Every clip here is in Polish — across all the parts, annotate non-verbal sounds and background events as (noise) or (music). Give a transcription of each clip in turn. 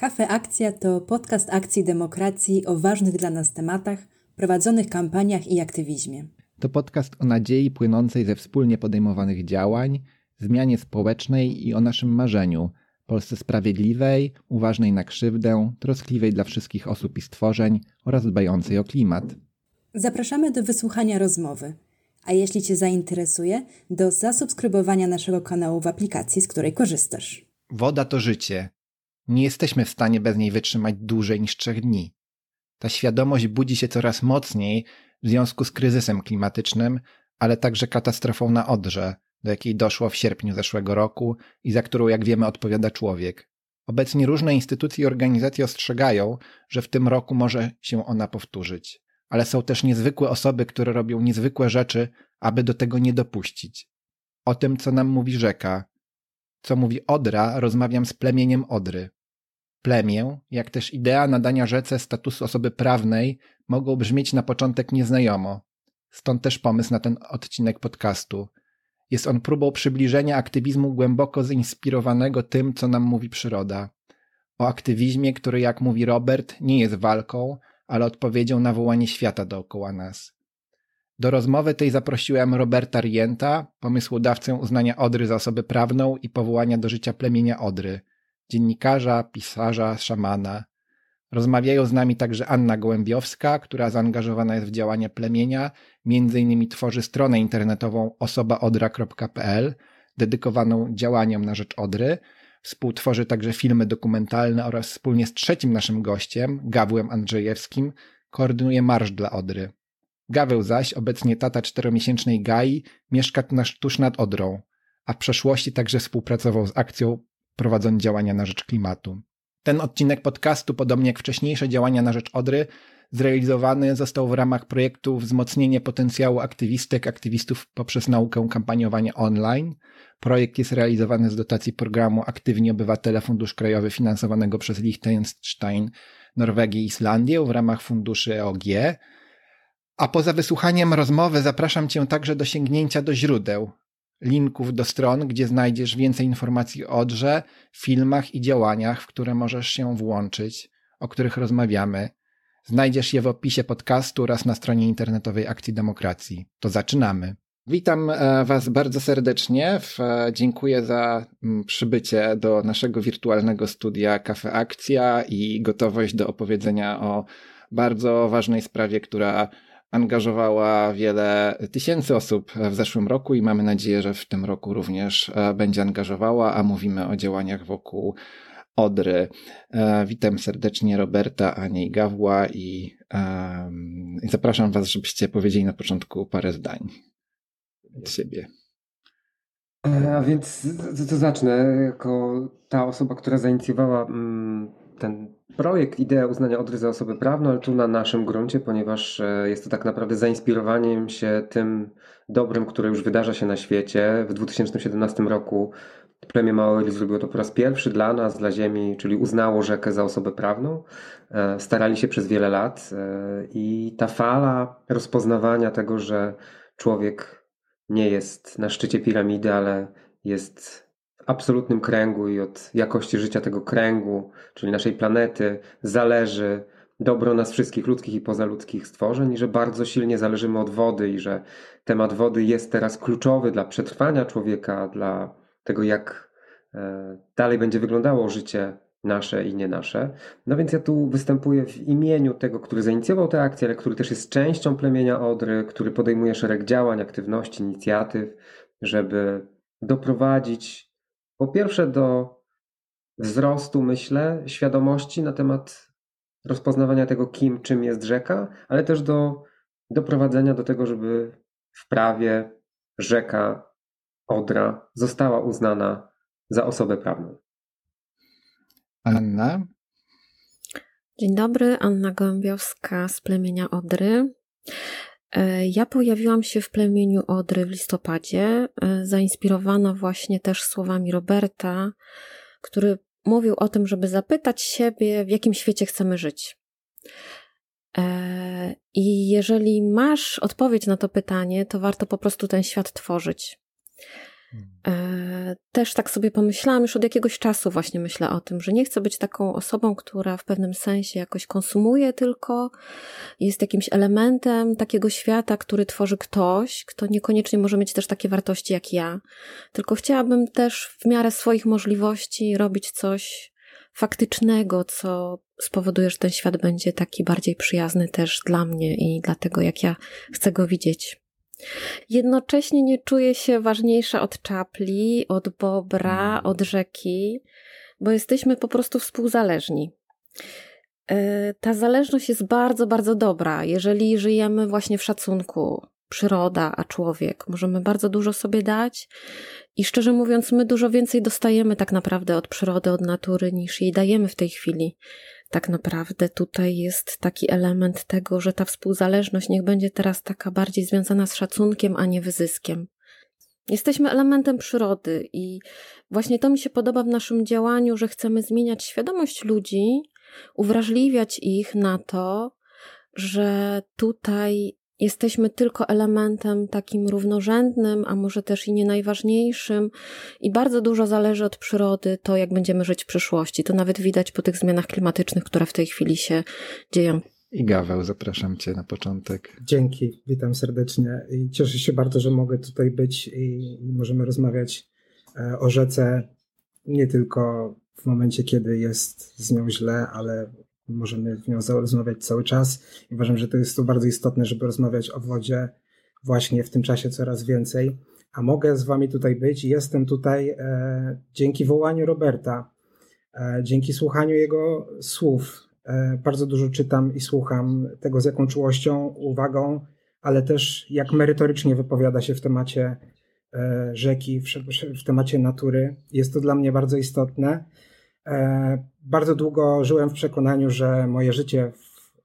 Kafe Akcja to podcast akcji demokracji o ważnych dla nas tematach, prowadzonych kampaniach i aktywizmie. To podcast o nadziei płynącej ze wspólnie podejmowanych działań, zmianie społecznej i o naszym marzeniu Polsce sprawiedliwej, uważnej na krzywdę, troskliwej dla wszystkich osób i stworzeń oraz dbającej o klimat. Zapraszamy do wysłuchania rozmowy. A jeśli Cię zainteresuje, do zasubskrybowania naszego kanału w aplikacji, z której korzystasz. Woda to życie. Nie jesteśmy w stanie bez niej wytrzymać dłużej niż trzech dni. Ta świadomość budzi się coraz mocniej w związku z kryzysem klimatycznym, ale także katastrofą na Odrze, do jakiej doszło w sierpniu zeszłego roku i za którą, jak wiemy, odpowiada człowiek. Obecnie różne instytucje i organizacje ostrzegają, że w tym roku może się ona powtórzyć. Ale są też niezwykłe osoby, które robią niezwykłe rzeczy, aby do tego nie dopuścić. O tym, co nam mówi rzeka, co mówi Odra, rozmawiam z plemieniem Odry. Plemię, jak też idea nadania rzece statusu osoby prawnej mogą brzmieć na początek nieznajomo. Stąd też pomysł na ten odcinek podcastu. Jest on próbą przybliżenia aktywizmu głęboko zainspirowanego tym, co nam mówi przyroda. O aktywizmie, który, jak mówi Robert, nie jest walką, ale odpowiedzią na wołanie świata dookoła nas. Do rozmowy tej zaprosiłem Roberta Rienta, pomysłodawcę uznania Odry za osobę prawną i powołania do życia plemienia Odry, dziennikarza, pisarza, szamana. Rozmawiają z nami także Anna Gołębiowska, która zaangażowana jest w działania plemienia, między innymi tworzy stronę internetową osobaodra.pl, dedykowaną działaniom na rzecz Odry. Współtworzy także filmy dokumentalne oraz wspólnie z trzecim naszym gościem, Gawłem Andrzejewskim, koordynuje Marsz dla Odry. Gaweł zaś, obecnie tata czteromiesięcznej Gai, mieszka tuż nad Odrą, a w przeszłości także współpracował z akcją prowadząc działania na rzecz klimatu. Ten odcinek podcastu, podobnie jak wcześniejsze działania na rzecz Odry, zrealizowany został w ramach projektu Wzmocnienie potencjału aktywistek, aktywistów poprzez naukę kampaniowania online. Projekt jest realizowany z dotacji programu Aktywni Obywatele Fundusz Krajowy finansowanego przez Liechtenstein, Norwegię i Islandię w ramach funduszy EOG. A poza wysłuchaniem rozmowy zapraszam Cię także do sięgnięcia do źródeł, linków do stron, gdzie znajdziesz więcej informacji o Odrze, filmach i działaniach, w które możesz się włączyć, o których rozmawiamy. Znajdziesz je w opisie podcastu oraz na stronie internetowej Akcji Demokracji. To zaczynamy. Witam e, Was bardzo serdecznie. E, dziękuję za przybycie do naszego wirtualnego studia Kafe Akcja i gotowość do opowiedzenia o bardzo ważnej sprawie, która angażowała wiele tysięcy osób w zeszłym roku i mamy nadzieję, że w tym roku również e, będzie angażowała, a mówimy o działaniach wokół Odry. E, witam serdecznie Roberta, Anię i Gawła i, zapraszam Was, żebyście powiedzieli na początku parę zdań od siebie. E, a więc to zacznę jako ta osoba, która zainicjowała mm, ten projekt, idea uznania Odry za osobę prawną, ale tu na naszym gruncie, ponieważ e, jest to tak naprawdę zainspirowaniem się tym dobrem, które już wydarza się na świecie. W 2017 roku plemię Maori zrobiło to po raz pierwszy dla nas, dla Ziemi, czyli uznało rzekę za osobę prawną. E, starali się przez wiele lat e, i ta fala rozpoznawania tego, że człowiek nie jest na szczycie piramidy, ale jest absolutnym kręgu i od jakości życia tego kręgu, czyli naszej planety, zależy dobro nas wszystkich ludzkich i pozaludzkich stworzeń, i że bardzo silnie zależymy od wody, i że temat wody jest teraz kluczowy dla przetrwania człowieka, dla tego, jak e, dalej będzie wyglądało życie nasze i nie nasze. No więc ja tu występuję w imieniu tego, który zainicjował tę akcję, ale który też jest częścią plemienia Odry, który podejmuje szereg działań, aktywności, inicjatyw, żeby doprowadzić po pierwsze do wzrostu, myślę, świadomości na temat rozpoznawania tego, kim, czym jest rzeka, ale też do doprowadzenia do tego, żeby w prawie rzeka Odra została uznana za osobę prawną. Anna? Dzień dobry, Anna Gołębiowska z plemienia Odry. E, ja pojawiłam się w plemieniu Odry w listopadzie, e, zainspirowana właśnie też słowami Roberta, który mówił o tym, żeby zapytać siebie, w jakim świecie chcemy żyć. E, I jeżeli masz odpowiedź na to pytanie, to warto po prostu ten świat tworzyć. E, też tak sobie pomyślałam już od jakiegoś czasu właśnie myślę o tym, że nie chcę być taką osobą, która w pewnym sensie jakoś konsumuje tylko, jest jakimś elementem takiego świata, który tworzy ktoś, kto niekoniecznie może mieć też takie wartości jak ja. Tylko chciałabym też w miarę swoich możliwości robić coś faktycznego, co spowoduje, że ten świat będzie taki bardziej przyjazny też dla mnie i dla tego, jak ja chcę go widzieć. Jednocześnie nie czuję się ważniejsza od czapli, od bobra, mm. od rzeki, bo jesteśmy po prostu współzależni. E, ta zależność jest bardzo, bardzo dobra, jeżeli żyjemy właśnie w szacunku. Przyroda, a człowiek. Możemy bardzo dużo sobie dać i szczerze mówiąc, my dużo więcej dostajemy tak naprawdę od przyrody, od natury, niż jej dajemy w tej chwili tak naprawdę tutaj jest taki element tego, że ta współzależność niech będzie teraz taka bardziej związana z szacunkiem, a nie wyzyskiem. Jesteśmy elementem przyrody i właśnie to mi się podoba w naszym działaniu, że chcemy zmieniać świadomość ludzi, uwrażliwiać ich na to, że tutaj jesteśmy tylko elementem takim równorzędnym, a może też i nie najważniejszym, i bardzo dużo zależy od przyrody to, jak będziemy żyć w przyszłości. To nawet widać po tych zmianach klimatycznych, które w tej chwili się dzieją. I Gaweł, zapraszam Cię na początek. Dzięki, witam serdecznie i cieszę się bardzo, że mogę tutaj być i, możemy rozmawiać e, o rzece nie tylko w momencie, kiedy jest z nią źle, ale możemy w nią rozmawiać cały czas. I uważam, że to jest to bardzo istotne, żeby rozmawiać o wodzie właśnie w tym czasie coraz więcej. A mogę z Wami tutaj być. Jestem tutaj e, dzięki wołaniu Roberta, e, dzięki słuchaniu jego słów. E, bardzo dużo czytam i słucham tego z jaką czułością, uwagą, ale też jak merytorycznie wypowiada się w temacie e, rzeki, w, w temacie natury. Jest to dla mnie bardzo istotne. E, bardzo długo żyłem w przekonaniu, że moje życie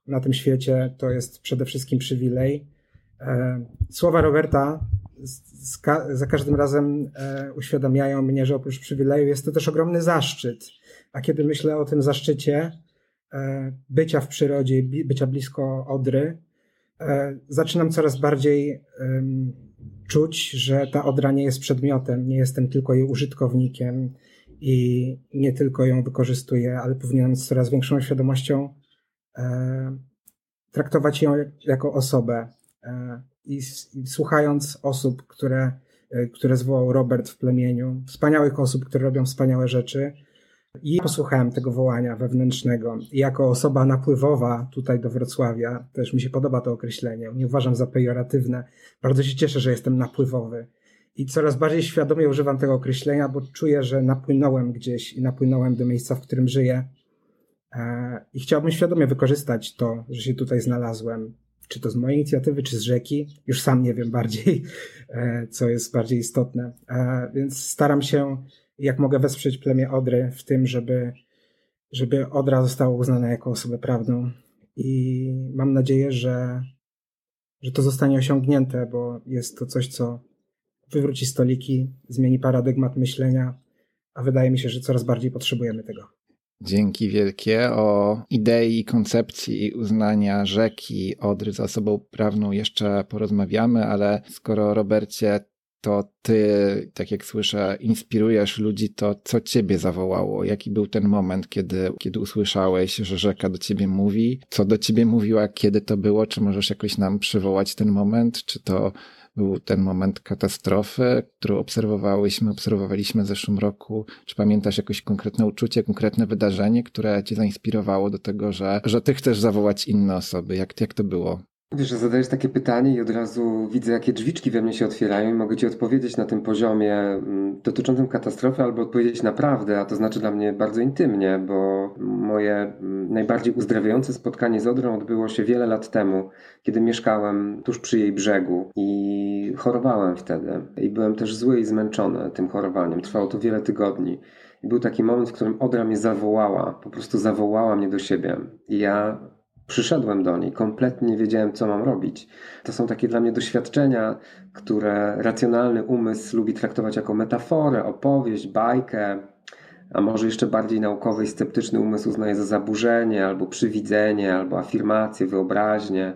na tym świecie to jest przede wszystkim przywilej. E, słowa Roberta za każdym razem e, uświadamiają mnie, że oprócz przywileju jest to też ogromny zaszczyt. A kiedy myślę o tym zaszczycie bycia w przyrodzie, bycia blisko Odry, zaczynam coraz bardziej czuć, że ta Odra nie jest przedmiotem, nie jestem tylko jej użytkownikiem, i nie tylko ją wykorzystuje, ale powinienem z coraz większą świadomością e, traktować ją jako osobę. E, i, I, słuchając osób, które, e, które zwołał Robert w plemieniu, wspaniałych osób, które robią wspaniałe rzeczy, i posłuchałem tego wołania wewnętrznego. I jako osoba napływowa tutaj do Wrocławia, też mi się podoba to określenie, nie uważam za pejoratywne. Bardzo się cieszę, że jestem napływowy i coraz bardziej świadomie używam tego określenia, bo czuję, że napłynąłem gdzieś i napłynąłem do miejsca, w którym żyję. E, I chciałbym świadomie wykorzystać to, że się tutaj znalazłem. Czy to z mojej inicjatywy, czy z rzeki, już sam nie wiem bardziej, e, co jest bardziej istotne. E, więc staram się, jak mogę, wesprzeć plemię Odry w tym, żeby, żeby Odra została uznana jako osobę prawną. I mam nadzieję, że, że to zostanie osiągnięte, bo jest to coś, co wywróci stoliki, zmieni paradygmat myślenia, a wydaje mi się, że coraz bardziej potrzebujemy tego. Dzięki wielkie. O idei, koncepcji uznania rzeki Odry za osobą prawną jeszcze porozmawiamy, ale skoro Robercie to ty, tak jak słyszę, inspirujesz ludzi, to co ciebie zawołało? Jaki był ten moment, kiedy, kiedy usłyszałeś, że rzeka do ciebie mówi? Co do ciebie mówiła, kiedy to było? Czy możesz jakoś nam przywołać ten moment? Czy to był ten moment katastrofy, którą obserwowałyśmy, obserwowaliśmy w zeszłym roku. Czy pamiętasz jakieś konkretne uczucie, konkretne wydarzenie, które cię zainspirowało do tego, że, że ty chcesz zawołać inne osoby? Jak, jak to było? Wiesz, że zadajesz takie pytanie i od razu widzę, jakie drzwiczki we mnie się otwierają i mogę Ci odpowiedzieć na tym poziomie mm, dotyczącym katastrofy albo odpowiedzieć naprawdę, a to znaczy dla mnie bardzo intymnie, bo moje mm, najbardziej uzdrawiające spotkanie z Odrą odbyło się wiele lat temu, kiedy mieszkałem tuż przy jej brzegu i chorowałem wtedy. I byłem też zły i zmęczony tym chorowaniem. Trwało to wiele tygodni. I był taki moment, w którym Odra mnie zawołała, po prostu zawołała mnie do siebie. I ja przyszedłem do niej, kompletnie nie wiedziałem, co mam robić. To są takie dla mnie doświadczenia, które racjonalny umysł lubi traktować jako metaforę, opowieść, bajkę, a może jeszcze bardziej naukowy i sceptyczny umysł uznaje za zaburzenie, albo przywidzenie, albo afirmację, wyobraźnię.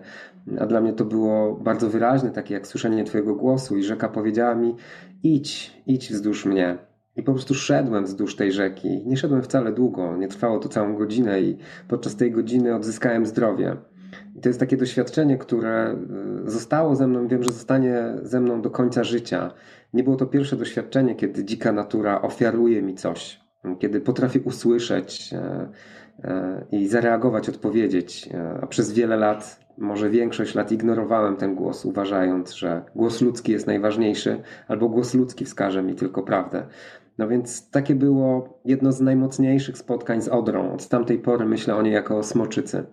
A dla mnie to było bardzo wyraźne, takie jak słyszenie Twojego głosu, i rzeka powiedziała mi: idź, idź wzdłuż mnie. I po prostu szedłem wzdłuż tej rzeki. Nie szedłem wcale długo, nie trwało to całą godzinę, i podczas tej godziny odzyskałem zdrowie. I to jest takie doświadczenie, które y, zostało ze mną, wiem, że zostanie ze mną do końca życia. Nie było to pierwsze doświadczenie, kiedy dzika natura ofiaruje mi coś, kiedy potrafię usłyszeć e, e, i zareagować, odpowiedzieć. E, a przez wiele lat, może większość lat, ignorowałem ten głos, uważając, że głos ludzki jest najważniejszy, albo głos ludzki wskaże mi tylko prawdę. No więc takie było jedno z najmocniejszych spotkań z Odrą. Od tamtej pory myślę o niej jako o smoczycy.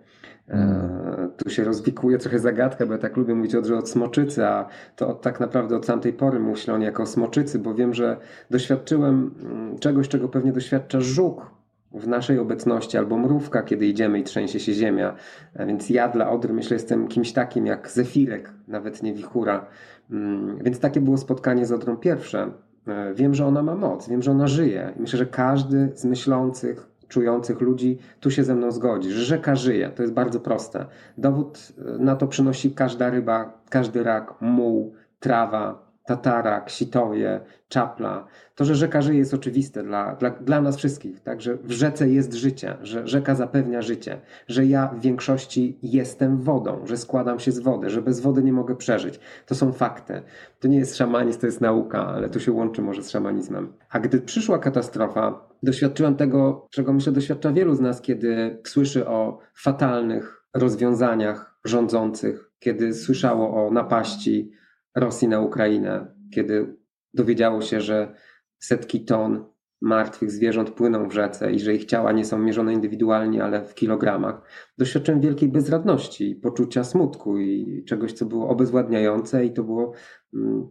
Mm. Tu się rozwikuje trochę zagadka, bo ja tak lubię mówić od, od smoczycy, a to tak naprawdę od tamtej pory myślę o niej jako o smoczycy, bo wiem, że doświadczyłem mm, czegoś, czego pewnie doświadcza żuk w naszej obecności, albo mrówka, kiedy idziemy i trzęsie się ziemia. A więc ja dla Odry myślę jestem kimś takim jak Zefirek, nawet nie wichura. Mm, więc takie było spotkanie z Odrą pierwsze. E, wiem, że ona ma moc, wiem, że ona żyje. Myślę, że każdy z myślących, czujących ludzi tu się ze mną zgodzi, że rzeka żyje. To jest bardzo proste. Dowód e, na to przynosi każda ryba, każdy rak, muł, trawa, tatarak, sitoje, czapla. To, że rzeka żyje jest oczywiste dla, dla, dla nas wszystkich, tak? że w rzece jest życie, że rzeka zapewnia życie, że ja w większości jestem wodą, że składam się z wody, że bez wody nie mogę przeżyć. To są fakty. To nie jest szamanizm, to jest nauka, ale to się łączy może z szamanizmem. A gdy przyszła katastrofa, doświadczyłem tego, czego myślę doświadcza wielu z nas, kiedy słyszy o fatalnych rozwiązaniach rządzących, kiedy słyszało o napaści Rosji na Ukrainę, kiedy dowiedziało się, że setki ton martwych zwierząt płyną w rzece i że ich ciała nie są mierzone indywidualnie, ale w kilogramach, doświadczyłem wielkiej bezradności, poczucia smutku i czegoś, co było obezwładniające, i to było mm,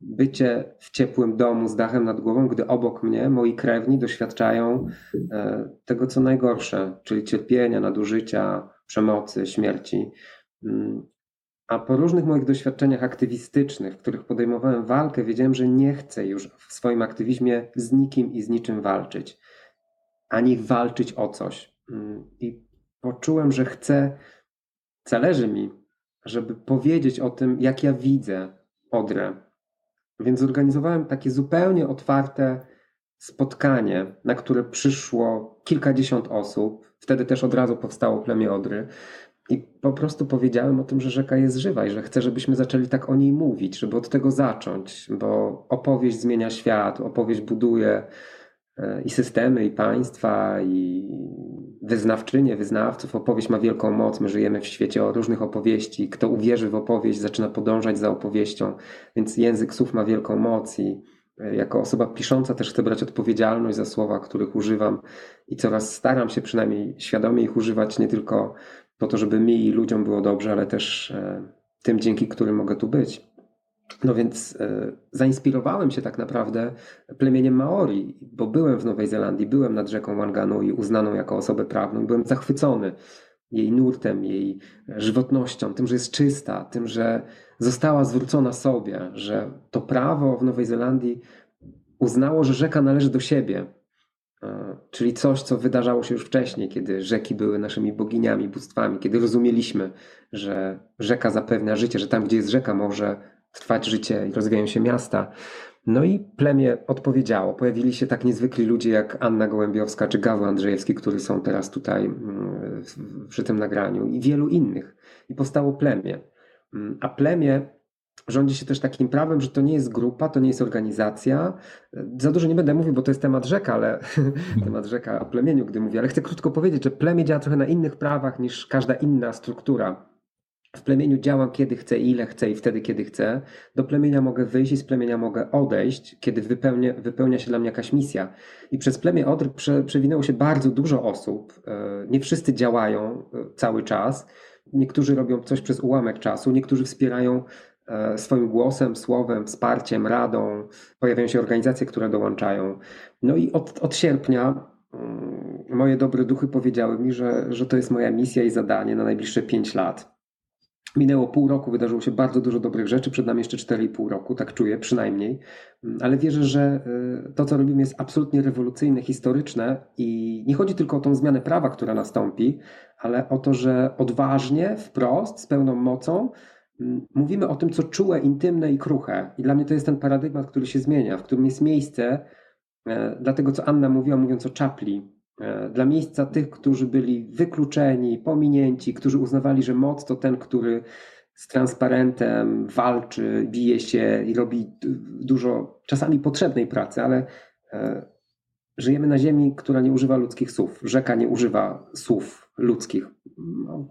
bycie w ciepłym domu z dachem nad głową, gdy obok mnie moi krewni doświadczają e, tego, co najgorsze, czyli cierpienia, nadużycia, przemocy, śmierci. A po różnych moich doświadczeniach aktywistycznych, w których podejmowałem walkę, wiedziałem, że nie chcę już w swoim aktywizmie z nikim i z niczym walczyć, ani walczyć o coś. Mm, I poczułem, że chcę, zależy mi, żeby powiedzieć o tym, jak ja widzę Odrę. Więc zorganizowałem takie zupełnie otwarte spotkanie, na które przyszło kilkadziesiąt osób. Wtedy też od razu powstało plemię Odry. I po prostu powiedziałem o tym, że rzeka jest żywa i że chcę, żebyśmy zaczęli tak o niej mówić, żeby od tego zacząć, bo opowieść zmienia świat, opowieść buduje e, i systemy, i państwa, i wyznawczynie, wyznawców. Opowieść ma wielką moc. My żyjemy w świecie o różnych opowieści. Kto uwierzy w opowieść, zaczyna podążać za opowieścią, więc język słów ma wielką moc i e, jako osoba pisząca też chcę brać odpowiedzialność za słowa, których używam i coraz staram się przynajmniej świadomie ich używać, nie tylko po to, żeby mi i ludziom było dobrze, ale też e, tym, dzięki którym mogę tu być. No więc e, zainspirowałem się tak naprawdę plemieniem Maori, bo byłem w Nowej Zelandii, byłem nad rzeką Wanganu i uznaną jako osobę prawną. Byłem zachwycony jej nurtem, jej żywotnością, tym, że jest czysta, tym, że została zwrócona sobie, że to prawo w Nowej Zelandii uznało, że rzeka należy do siebie, czyli coś, co wydarzało się już wcześniej, kiedy rzeki były naszymi boginiami, bóstwami, kiedy rozumieliśmy, że rzeka zapewnia życie, że tam, gdzie jest rzeka, może trwać życie i rozwijają się miasta. No i plemię odpowiedziało. Pojawili się tak niezwykli ludzie jak Anna Gołębiowska czy Gaweł Andrzejewski, którzy są teraz tutaj mm, przy tym nagraniu i wielu innych. I powstało plemię. Mm, a plemię rządzi się też takim prawem, że to nie jest grupa, to nie jest organizacja. Za dużo nie będę mówił, bo to jest temat rzeka, ale (laughs) temat rzeka o plemieniu, gdy mówię, ale chcę krótko powiedzieć, że plemię działa trochę na innych prawach niż każda inna struktura. W plemieniu działam kiedy chcę, ile chcę i wtedy, kiedy chcę. Do plemienia mogę wyjść i z plemienia mogę odejść, kiedy wypełnia, wypełnia się dla mnie jakaś misja. I przez plemię Odr prze, przewinęło się bardzo dużo osób. E, nie wszyscy działają e, cały czas. Niektórzy robią coś przez ułamek czasu, niektórzy wspierają swoim głosem, słowem, wsparciem, radą. Pojawiają się organizacje, które dołączają. No i od, od sierpnia mm, moje dobre duchy powiedziały mi, że, że to jest moja misja i zadanie na najbliższe pięć lat. Minęło pół roku, wydarzyło się bardzo dużo dobrych rzeczy, przed nami jeszcze 4,5 roku, tak czuję przynajmniej, mm, ale wierzę, że y, to, co robimy, jest absolutnie rewolucyjne, historyczne i nie chodzi tylko o tą zmianę prawa, która nastąpi, ale o to, że odważnie, wprost, z pełną mocą mówimy o tym, co czułe, intymne i kruche. I dla mnie to jest ten paradygmat, który się zmienia, w którym jest miejsce e, dla tego, co Anna mówiła, mówiąc o czapli, E, dla miejsca tych, którzy byli wykluczeni, pominięci, którzy uznawali, że moc to ten, który z transparentem walczy, bije się i robi dużo czasami potrzebnej pracy, ale e, żyjemy na ziemi, która nie używa ludzkich słów. Rzeka nie używa słów ludzkich. No,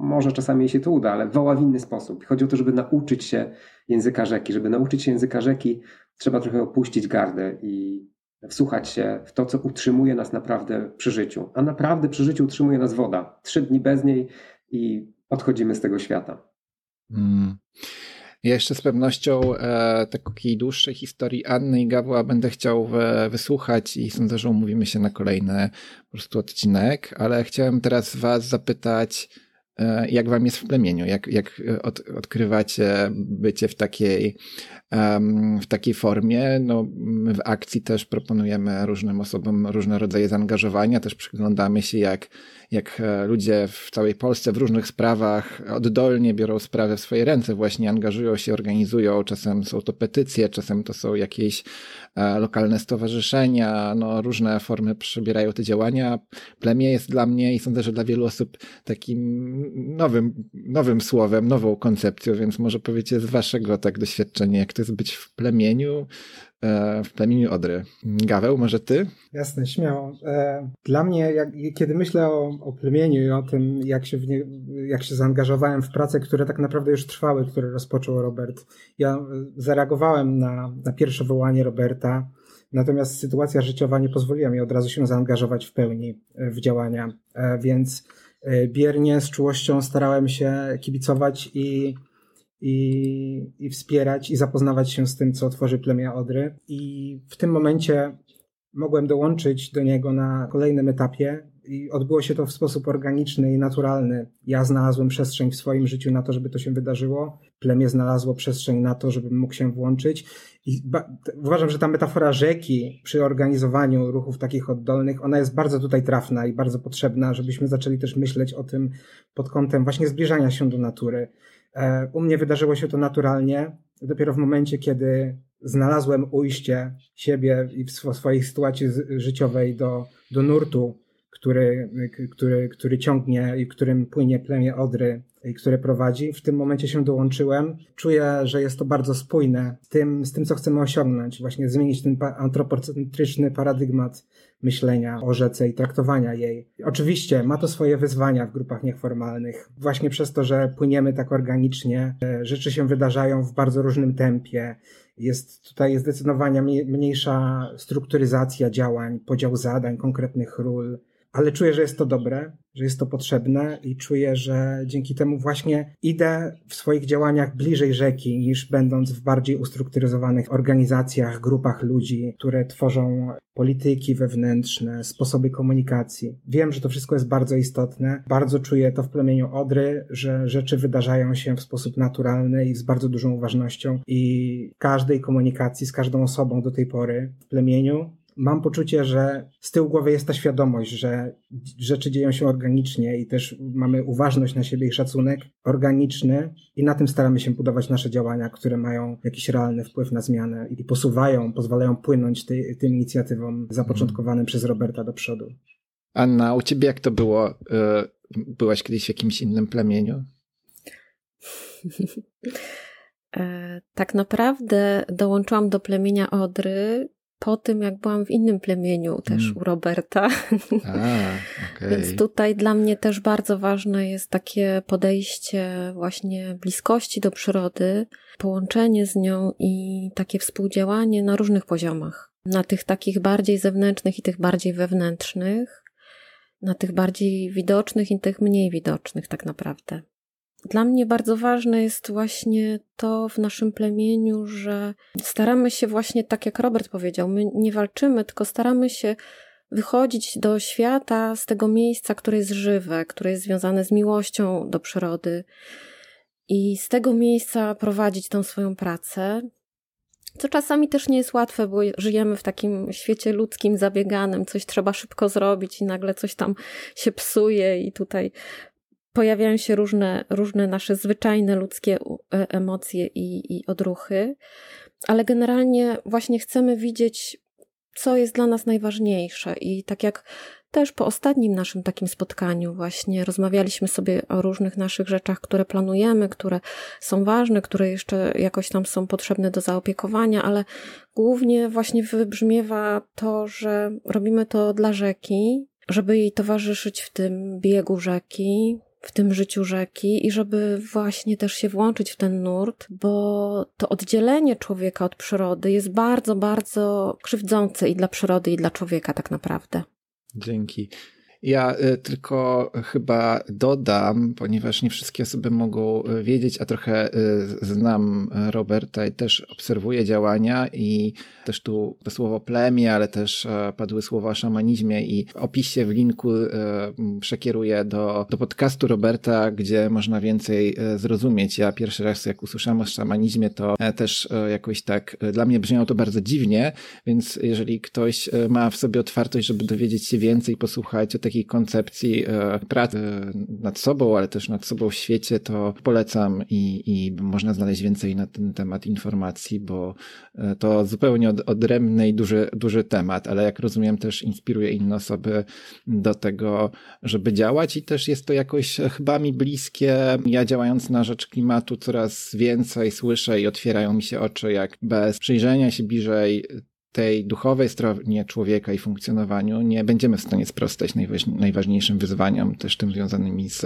może czasami się to uda, ale woła w inny sposób. Chodzi o to, żeby nauczyć się języka rzeki. Żeby nauczyć się języka rzeki, trzeba trochę opuścić gardę i wsłuchać się w to, co utrzymuje nas naprawdę przy życiu. A naprawdę przy życiu utrzymuje nas woda. Trzy dni bez niej i odchodzimy z tego świata. Hmm. Ja jeszcze z pewnością e, takiej dłuższej historii Anny i Gawła będę chciał e, wysłuchać i sądzę, że umówimy się na kolejny po prostu odcinek, ale chciałem teraz was zapytać, e, jak wam jest w plemieniu, jak, jak od, odkrywacie bycie w takiej w takiej formie. No, my w akcji też proponujemy różnym osobom różne rodzaje zaangażowania, też przyglądamy się, jak, jak e, ludzie w całej Polsce w różnych sprawach oddolnie biorą sprawy w swoje ręce, właśnie angażują się, organizują. Czasem są to petycje, czasem to są jakieś e, lokalne stowarzyszenia, no, różne formy przybierają te działania. Plemię jest dla mnie i sądzę, że dla wielu osób takim nowym, nowym słowem, nową koncepcją, więc może powiecie z waszego tak doświadczenia, jak to jest być w plemieniu, e, w plemieniu Odry. Gaweł, może ty? Jasne, śmiało. E, dla mnie, jak, kiedy myślę o, o plemieniu i o tym, jak się, nie, jak się zaangażowałem w prace, które tak naprawdę już trwały, które rozpoczął Robert, ja zareagowałem na, na pierwsze wołanie Roberta, natomiast sytuacja życiowa nie pozwoliła mi od razu się zaangażować w pełni w działania, e, więc biernie, z czułością starałem się kibicować i i, i wspierać i zapoznawać się z tym, co tworzy plemię Odry. I w tym momencie mogłem dołączyć do niego na kolejnym etapie i odbyło się to w sposób organiczny i naturalny. Ja znalazłem przestrzeń w swoim życiu na to, żeby to się wydarzyło. Plemię znalazło przestrzeń na to, żebym mógł się włączyć. I uważam, że ta metafora rzeki przy organizowaniu ruchów takich oddolnych, ona jest bardzo tutaj trafna i bardzo potrzebna, żebyśmy zaczęli też myśleć o tym pod kątem właśnie zbliżania się do natury. E, u mnie wydarzyło się to naturalnie. Dopiero w momencie, kiedy znalazłem ujście siebie i w swojej sytuacji życiowej do, do nurtu, który, który, który ciągnie i którym płynie plemię Odry i które prowadzi. W tym momencie się dołączyłem. Czuję, że jest to bardzo spójne z tym, z tym co chcemy osiągnąć. Właśnie zmienić ten antropocentryczny paradygmat myślenia o rzece i traktowania jej. Oczywiście ma to swoje wyzwania w grupach nieformalnych. Właśnie przez to, że płyniemy tak organicznie, rzeczy się wydarzają w bardzo różnym tempie. Jest tutaj zdecydowanie mniejsza strukturyzacja działań, podział zadań, konkretnych ról ale czuję, że jest to dobre, że jest to potrzebne i czuję, że dzięki temu właśnie idę w swoich działaniach bliżej rzeki niż będąc w bardziej ustrukturyzowanych organizacjach, grupach ludzi, które tworzą polityki wewnętrzne, sposoby komunikacji. Wiem, że to wszystko jest bardzo istotne. Bardzo czuję to w plemieniu Odry, że rzeczy wydarzają się w sposób naturalny i z bardzo dużą uważnością i każdej komunikacji z każdą osobą do tej pory w plemieniu mam poczucie, że z tyłu głowy jest ta świadomość, że rzeczy dzieją się organicznie i też mamy uważność na siebie i szacunek organiczny i na tym staramy się budować nasze działania, które mają jakiś realny wpływ na zmianę i posuwają, pozwalają płynąć tej, tym inicjatywom zapoczątkowanym hmm. przez Roberta do przodu. Anna, u ciebie jak to było? Y, byłaś kiedyś w jakimś innym plemieniu? (laughs) E, tak naprawdę dołączyłam do plemienia Odry po tym, jak byłam w innym plemieniu, też mm. u Roberta. (laughs) A, okay. Więc tutaj dla mnie też bardzo ważne jest takie podejście właśnie bliskości do przyrody, połączenie z nią i takie współdziałanie na różnych poziomach. Na tych takich bardziej zewnętrznych i tych bardziej wewnętrznych, na tych bardziej widocznych i tych mniej widocznych, tak naprawdę. Dla mnie bardzo ważne jest właśnie to w naszym plemieniu, że staramy się właśnie, tak jak Robert powiedział, my nie walczymy, tylko staramy się wychodzić do świata z tego miejsca, które jest żywe, które jest związane z miłością do przyrody. i z tego miejsca prowadzić tą swoją pracę. Co czasami też nie jest łatwe, bo żyjemy w takim świecie ludzkim, zabieganym, coś trzeba szybko zrobić i nagle coś tam się psuje, i tutaj pojawiają się różne, różne nasze zwyczajne ludzkie e, emocje i, i odruchy, ale generalnie właśnie chcemy widzieć, co jest dla nas najważniejsze. I tak jak też po ostatnim naszym takim spotkaniu, właśnie rozmawialiśmy sobie o różnych naszych rzeczach, które planujemy, które są ważne, które jeszcze jakoś tam są potrzebne do zaopiekowania, ale głównie właśnie wybrzmiewa to, że robimy to dla rzeki, żeby jej towarzyszyć w tym biegu rzeki, w tym życiu rzeki i żeby właśnie też się włączyć w ten nurt, bo to oddzielenie człowieka od przyrody jest bardzo, bardzo krzywdzące i dla przyrody, i dla człowieka tak naprawdę. Dzięki. Ja y, tylko chyba dodam, ponieważ nie wszystkie osoby mogą y, wiedzieć, a trochę y, znam Roberta i też obserwuję działania i też tu słowo plemię, ale też e, padły słowa o szamanizmie i opisie w linku e, przekieruję do, do podcastu Roberta, gdzie można więcej e, zrozumieć. Ja pierwszy raz jak usłyszałem o szamanizmie, to też jakoś tak dla mnie brzmiało to bardzo dziwnie, więc jeżeli ktoś ma w sobie otwartość, żeby dowiedzieć się więcej, posłuchać o takiej koncepcji pracy nad sobą, ale też nad sobą w świecie, to polecam i, i można znaleźć więcej na ten temat informacji, bo to zupełnie od, odrębny i duży, duży temat, ale jak rozumiem też inspiruje inne osoby do tego, żeby działać i też jest to jakoś chyba mi bliskie. Ja działając na rzecz klimatu coraz więcej słyszę i otwierają mi się oczy, jak bez przyjrzenia się bliżej tej duchowej stronie człowieka i funkcjonowaniu nie będziemy w stanie sprostać najważniejszym wyzwaniom, też tym związanymi z,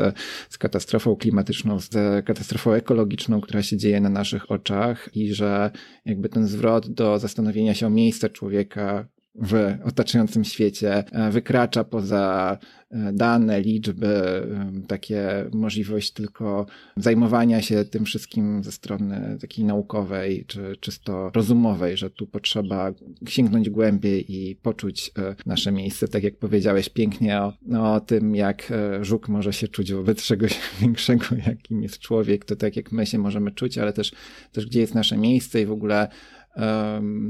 z katastrofą klimatyczną, z katastrofą ekologiczną, która się dzieje na naszych oczach i że jakby ten zwrot do zastanowienia się o miejsce człowieka w otaczającym świecie e, wykracza poza e, dane, liczby, e, takie możliwość tylko zajmowania się tym wszystkim ze strony takiej naukowej czy czysto rozumowej, że tu potrzeba sięgnąć głębiej i poczuć nasze miejsce, tak jak powiedziałeś pięknie o, no, o tym, jak żuk może się czuć wobec czegoś (laughs) większego, jakim jest człowiek, to tak jak my się możemy czuć, ale też, też gdzie jest nasze miejsce i w ogóle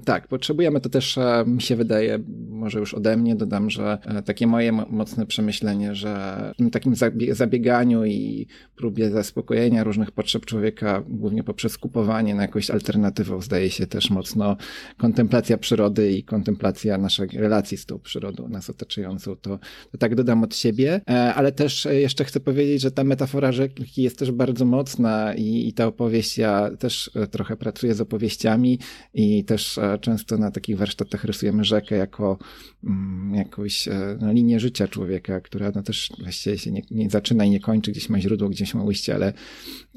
tak, potrzebujemy to też, e, mi się wydaje, może już ode mnie dodam, że e, takie moje mocne przemyślenie, że w takim zabieganiu i próbie zaspokojenia różnych potrzeb człowieka, głównie poprzez kupowanie na jakąś alternatywą, zdaje się też mocno kontemplacja przyrody i kontemplacja naszej relacji z tą przyrodą, nas otaczającą. To, to tak dodam od siebie, e, ale też jeszcze chcę powiedzieć, że ta metafora rzeki jest też bardzo mocna i, i ta opowieść, ja też trochę pracuję z opowieściami i też e, często na takich warsztatach rysujemy rzekę jako mm, jakąś e, no, linię życia człowieka, która no, też właściwie się nie, nie, zaczyna i nie kończy, gdzieś ma źródło, gdzieś ma ujście, ale,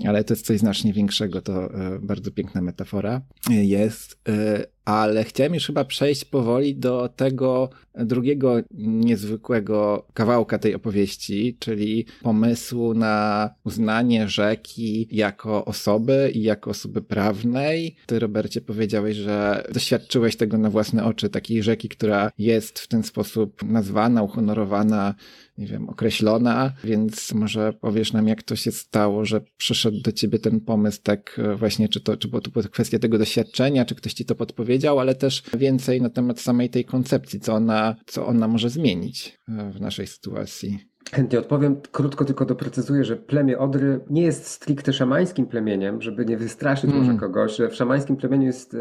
ale to jest coś znacznie większego, to e, bardzo piękna metafora. Jest ale chciałem już chyba przejść powoli do tego drugiego niezwykłego kawałka tej opowieści, czyli pomysłu na uznanie rzeki jako osoby i jako osoby prawnej. Ty, Robercie, powiedziałeś, że doświadczyłeś tego na własne oczy, takiej rzeki, która jest w ten sposób nazwana, uhonorowana nie wiem, określona, więc może powiesz nam, jak to się stało, że przyszedł do ciebie ten pomysł, tak e, właśnie, czy to, czy było to kwestia tego doświadczenia, czy ktoś ci to podpowiedział, ale też więcej na temat samej tej koncepcji, co ona, co ona może zmienić e, w naszej sytuacji. Chętnie odpowiem. Krótko tylko doprecyzuję, że plemię Odry nie jest stricte szamańskim plemieniem, żeby nie wystraszyć mm. może kogoś. Że w szamańskim plemieniu jest e,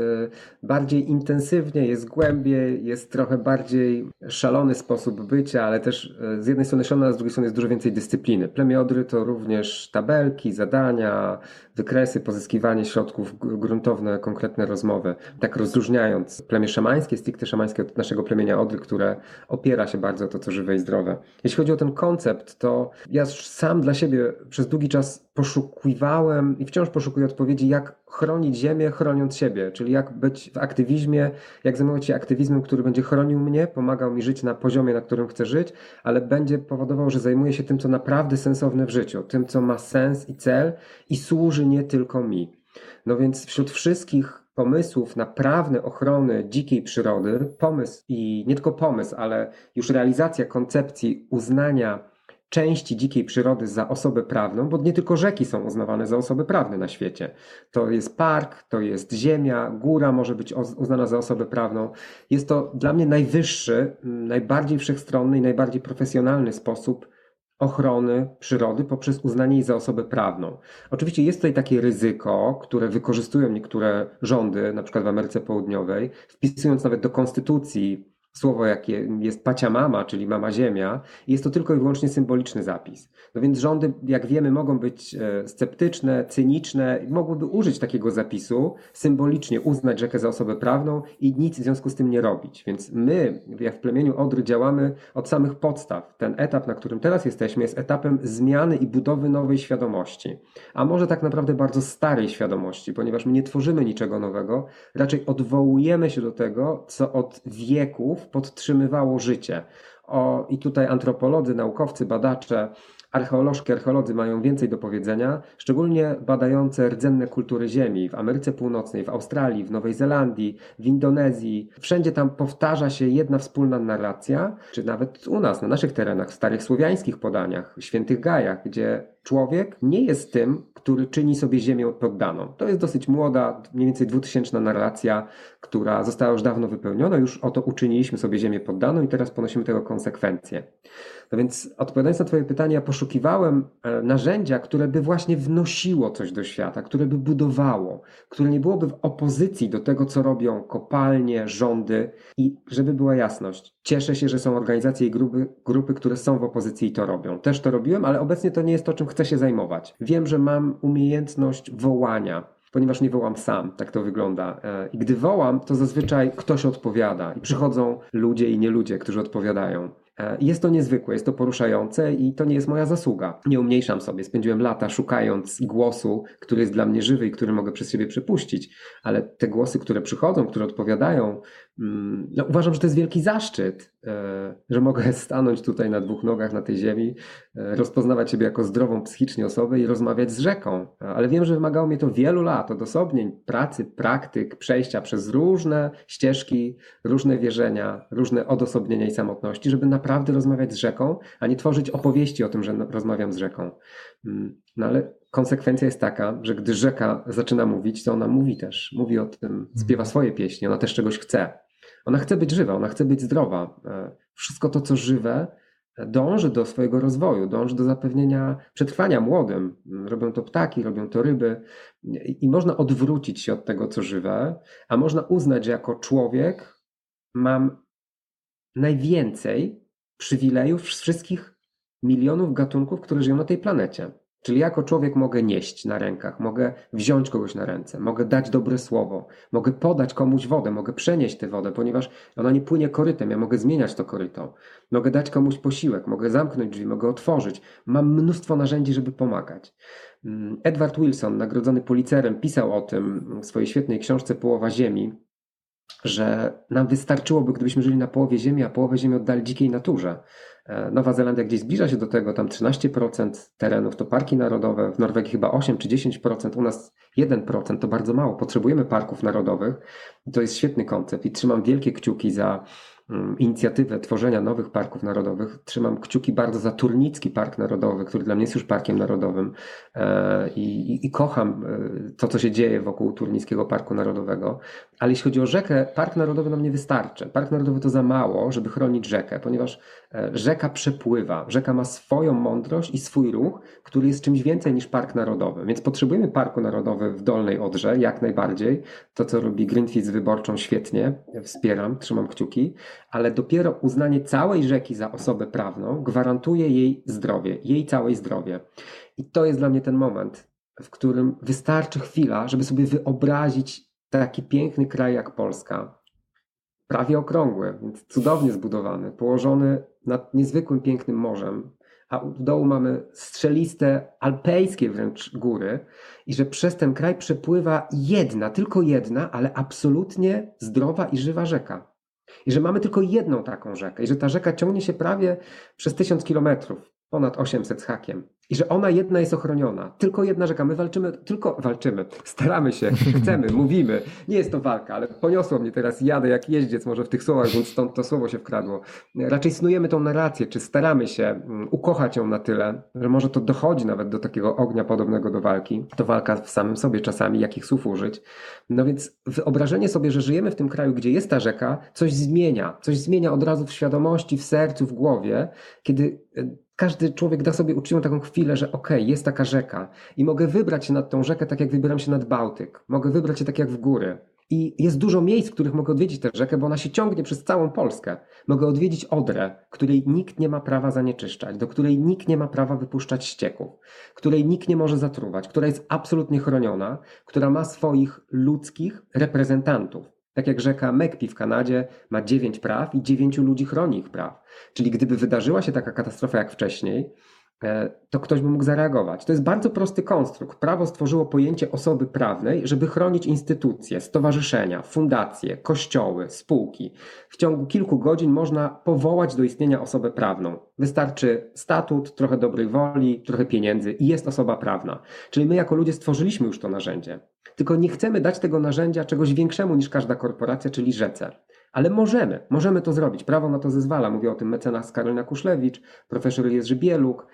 bardziej intensywnie, jest głębiej, jest trochę bardziej szalony sposób bycia, ale też e, z jednej strony szalony, a z drugiej strony jest dużo więcej dyscypliny. Plemię Odry to również tabelki, zadania, wykresy, pozyskiwanie środków, gruntowne, konkretne rozmowy. Tak rozróżniając plemię szamańskie, stricte szamańskie od naszego plemienia Odry, które opiera się bardzo o to, co żywe i zdrowe. Jeśli chodzi o ten koncept, to ja sam dla siebie przez długi czas poszukiwałem i wciąż poszukuję odpowiedzi, jak chronić ziemię, chroniąc siebie, czyli jak być w aktywizmie, jak zajmować się aktywizmem, który będzie chronił mnie, pomagał mi żyć na poziomie, na którym chcę żyć, ale będzie powodował, że zajmuję się tym, co naprawdę sensowne w życiu, tym, co ma sens i cel i służy nie tylko mi. No więc wśród wszystkich pomysłów na prawne ochrony dzikiej przyrody, pomysł i nie tylko pomysł, ale już realizacja koncepcji uznania części dzikiej przyrody za osobę prawną, bo nie tylko rzeki są uznawane za osoby prawne na świecie. To jest park, to jest ziemia, góra może być uznana za osobę prawną. Jest to dla mnie najwyższy, najbardziej wszechstronny i najbardziej profesjonalny sposób ochrony przyrody poprzez uznanie jej za osobę prawną. Oczywiście jest tutaj takie ryzyko, które wykorzystują niektóre rządy, na przykład w Ameryce Południowej, wpisując nawet do konstytucji słowo, jakie jest Mama, czyli mama ziemia, jest to tylko i wyłącznie symboliczny zapis. No więc rządy, jak wiemy, mogą być e, sceptyczne, cyniczne, mogłyby użyć takiego zapisu, symbolicznie uznać rzekę za osobę prawną i nic w związku z tym nie robić. Więc my, jak w plemieniu Odry, działamy od samych podstaw. Ten etap, na którym teraz jesteśmy, jest etapem zmiany i budowy nowej świadomości. A może tak naprawdę bardzo starej świadomości, ponieważ my nie tworzymy niczego nowego, raczej odwołujemy się do tego, co od wieków podtrzymywało życie. O, I tutaj antropolodzy, naukowcy, badacze, archeolożki, archeolodzy mają więcej do powiedzenia, szczególnie badające rdzenne kultury Ziemi w Ameryce Północnej, w Australii, w Nowej Zelandii, w Indonezji. Wszędzie tam powtarza się jedna wspólna narracja, czy nawet u nas, na naszych terenach, w starych słowiańskich podaniach, świętych gajach, gdzie człowiek nie jest tym, który czyni sobie ziemię poddaną. To jest dosyć młoda, mniej więcej dwutysięczna narracja, która została już dawno wypełniona. Już oto uczyniliśmy sobie ziemię poddaną i teraz ponosimy tego konsekwencje. No więc odpowiadając na Twoje pytanie, ja poszukiwałem e, narzędzia, które by właśnie wnosiło coś do świata, które by budowało, które nie byłoby w opozycji do tego, co robią kopalnie, rządy i żeby była jasność. Cieszę się, że są organizacje i grupy, grupy, które są w opozycji i to robią. Też to robiłem, ale obecnie to nie jest to, czym chcę się zajmować. Wiem, że mam umiejętność wołania, ponieważ nie wołam sam, tak to wygląda. E, I gdy wołam, to zazwyczaj ktoś odpowiada i przychodzą ludzie i nie ludzie, którzy odpowiadają. E, jest to niezwykłe, jest to poruszające i to nie jest moja zasługa. Nie umniejszam sobie. Spędziłem lata szukając głosu, który jest dla mnie żywy i który mogę przez siebie przepuścić, ale te głosy, które przychodzą, które odpowiadają, no, uważam, że to jest wielki zaszczyt, e, że mogę (laughs) stanąć tutaj na dwóch nogach na tej ziemi, e, rozpoznawać siebie jako zdrową psychicznie osobę i rozmawiać z rzeką. Ale wiem, że wymagało mnie to wielu lat, odosobnień, pracy, praktyk, przejścia przez różne ścieżki, różne wierzenia, różne odosobnienia i samotności, żeby naprawdę rozmawiać z rzeką, a nie tworzyć opowieści o tym, że rozmawiam z rzeką. Mm, no ale konsekwencja jest taka, że gdy rzeka zaczyna mówić, to ona mówi też, mówi o tym, śpiewa swoje pieśni, ona też czegoś chce. Ona chce być żywa, ona chce być zdrowa. E, wszystko to, co żywe, dąży do swojego rozwoju, dąży do zapewnienia przetrwania młodym. Robią to ptaki, robią to ryby i można odwrócić się od tego, co żywe, a można uznać, że jako człowiek mam najwięcej przywilejów wszystkich milionów gatunków, które żyją na tej planecie. Czyli jako człowiek mogę nieść na rękach, mogę wziąć kogoś na ręce, mogę dać dobre słowo, mogę podać komuś wodę, mogę przenieść tę wodę, ponieważ ona nie płynie korytem, ja mogę zmieniać to koryto. Mogę dać komuś posiłek, mogę zamknąć drzwi, mogę otworzyć. Mam mnóstwo narzędzi, żeby pomagać. Mm, Edward Wilson, nagrodzony policerem, pisał o tym w swojej świetnej książce Połowa Ziemi, że nam wystarczyłoby, gdybyśmy żyli na połowie Ziemi, a połowę Ziemi oddali dzikiej naturze. E, Nowa Zelandia gdzieś zbliża się do tego, tam 13% terenów to parki narodowe, w Norwegii chyba 8 czy 10%, u nas 1% to bardzo mało. Potrzebujemy parków narodowych. To jest świetny koncept i trzymam wielkie kciuki za inicjatywę tworzenia nowych parków narodowych. Trzymam kciuki bardzo za Turnicki Park Narodowy, który dla mnie jest już parkiem narodowym e, i, i, i, kocham e, to, co się dzieje wokół Turnickiego Parku Narodowego. Ale jeśli chodzi o rzekę, Park Narodowy nam nie wystarczy. Park Narodowy to za mało, żeby chronić rzekę, ponieważ rzeka przepływa. Rzeka ma swoją mądrość i swój ruch, który jest czymś więcej niż Park Narodowy. Więc potrzebujemy Parku Narodowy w Dolnej Odrze, jak najbardziej. To, co robi Greenpeace z wyborczą, świetnie. Wspieram, trzymam kciuki ale dopiero uznanie całej rzeki za osobę prawną gwarantuje jej zdrowie, jej całej zdrowie. I to jest dla mnie ten moment, w którym wystarczy chwila, żeby sobie wyobrazić taki piękny kraj jak Polska. Prawie okrągły, więc cudownie zbudowany, położony nad niezwykłym pięknym morzem, a w dołu mamy strzeliste, alpejskie wręcz góry, i że przez ten kraj przepływa jedna, tylko jedna, ale absolutnie zdrowa i żywa rzeka. I że mamy tylko jedną taką rzekę, i że ta rzeka ciągnie się prawie przez tysiąc kilometrów. ponad 800 z hakiem. I że ona jedna jest ochroniona. Tylko jedna rzeka. My walczymy, tylko walczymy. Staramy się, chcemy, (laughs) mówimy. Nie jest to walka, ale poniosło mnie teraz. Jadę jak jeździec może w tych słowach, więc stąd to słowo się wkradło. Raczej snujemy tą narrację, czy staramy się mm, ukochać ją na tyle, że może to dochodzi nawet do takiego ognia podobnego do walki. To walka w samym sobie czasami, jakich słów użyć. No więc wyobrażenie sobie, że żyjemy w tym kraju, gdzie jest ta rzeka, coś zmienia. Coś zmienia od razu w świadomości, w sercu, w głowie, kiedy e, każdy człowiek da sobie uczciwą taką chwilę, że okej, okay, jest taka rzeka i mogę wybrać się nad tą rzekę tak jak wybieram się nad Bałtyk. Mogę wybrać się tak jak w góry. I jest dużo miejsc, w których mogę odwiedzić tę rzekę, bo ona się ciągnie przez całą Polskę. Mogę odwiedzić Odrę, której nikt nie ma prawa zanieczyszczać, do której nikt nie ma prawa wypuszczać ścieków, której nikt nie może zatruwać, która jest absolutnie chroniona, która ma swoich ludzkich reprezentantów. Tak jak rzeka Mekpi w Kanadzie ma dziewięć praw i dziewięciu ludzi chroni ich praw. Czyli gdyby wydarzyła się taka katastrofa jak wcześniej, e, to ktoś by mógł zareagować. To jest bardzo prosty konstrukt. Prawo stworzyło pojęcie osoby prawnej, żeby chronić instytucje, stowarzyszenia, fundacje, kościoły, spółki. W ciągu kilku godzin można powołać do istnienia osobę prawną. Wystarczy statut, trochę dobrej woli, trochę pieniędzy i jest osoba prawna. Czyli my jako ludzie stworzyliśmy już to narzędzie. Tylko nie chcemy dać tego narzędzia czegoś większemu niż każda korporacja, czyli rzece. Ale możemy, możemy to zrobić. Prawo na to zezwala. Mówi o tym mecenas Karolina Kuszlewicz, profesor Jerzy Bieluk.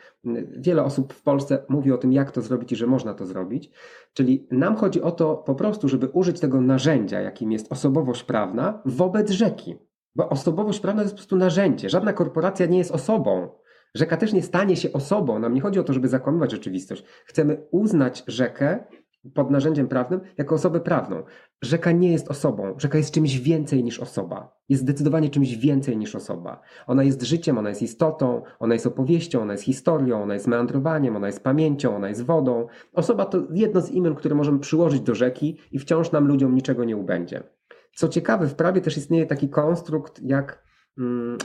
Wiele osób w Polsce mówi o tym, jak to zrobić i że można to zrobić. Czyli nam chodzi o to po prostu, żeby użyć tego narzędzia, jakim jest osobowość prawna, wobec rzeki. Bo osobowość prawna to jest po prostu narzędzie. Żadna korporacja nie jest osobą. Rzeka też nie stanie się osobą. Nam nie chodzi o to, żeby zakłamywać rzeczywistość. Chcemy uznać rzekę pod narzędziem prawnym jako osobę prawną. Rzeka nie jest osobą, rzeka jest czymś więcej niż osoba. Jest zdecydowanie czymś więcej niż osoba. Ona jest życiem, ona jest istotą, ona jest opowieścią, ona jest historią, ona jest meandrowaniem, ona jest pamięcią, ona jest wodą. Osoba to jedno z imion, które możemy przyłożyć do rzeki i wciąż nam ludziom niczego nie ubędzie. Co ciekawe, w prawie też istnieje taki konstrukt jak hmm,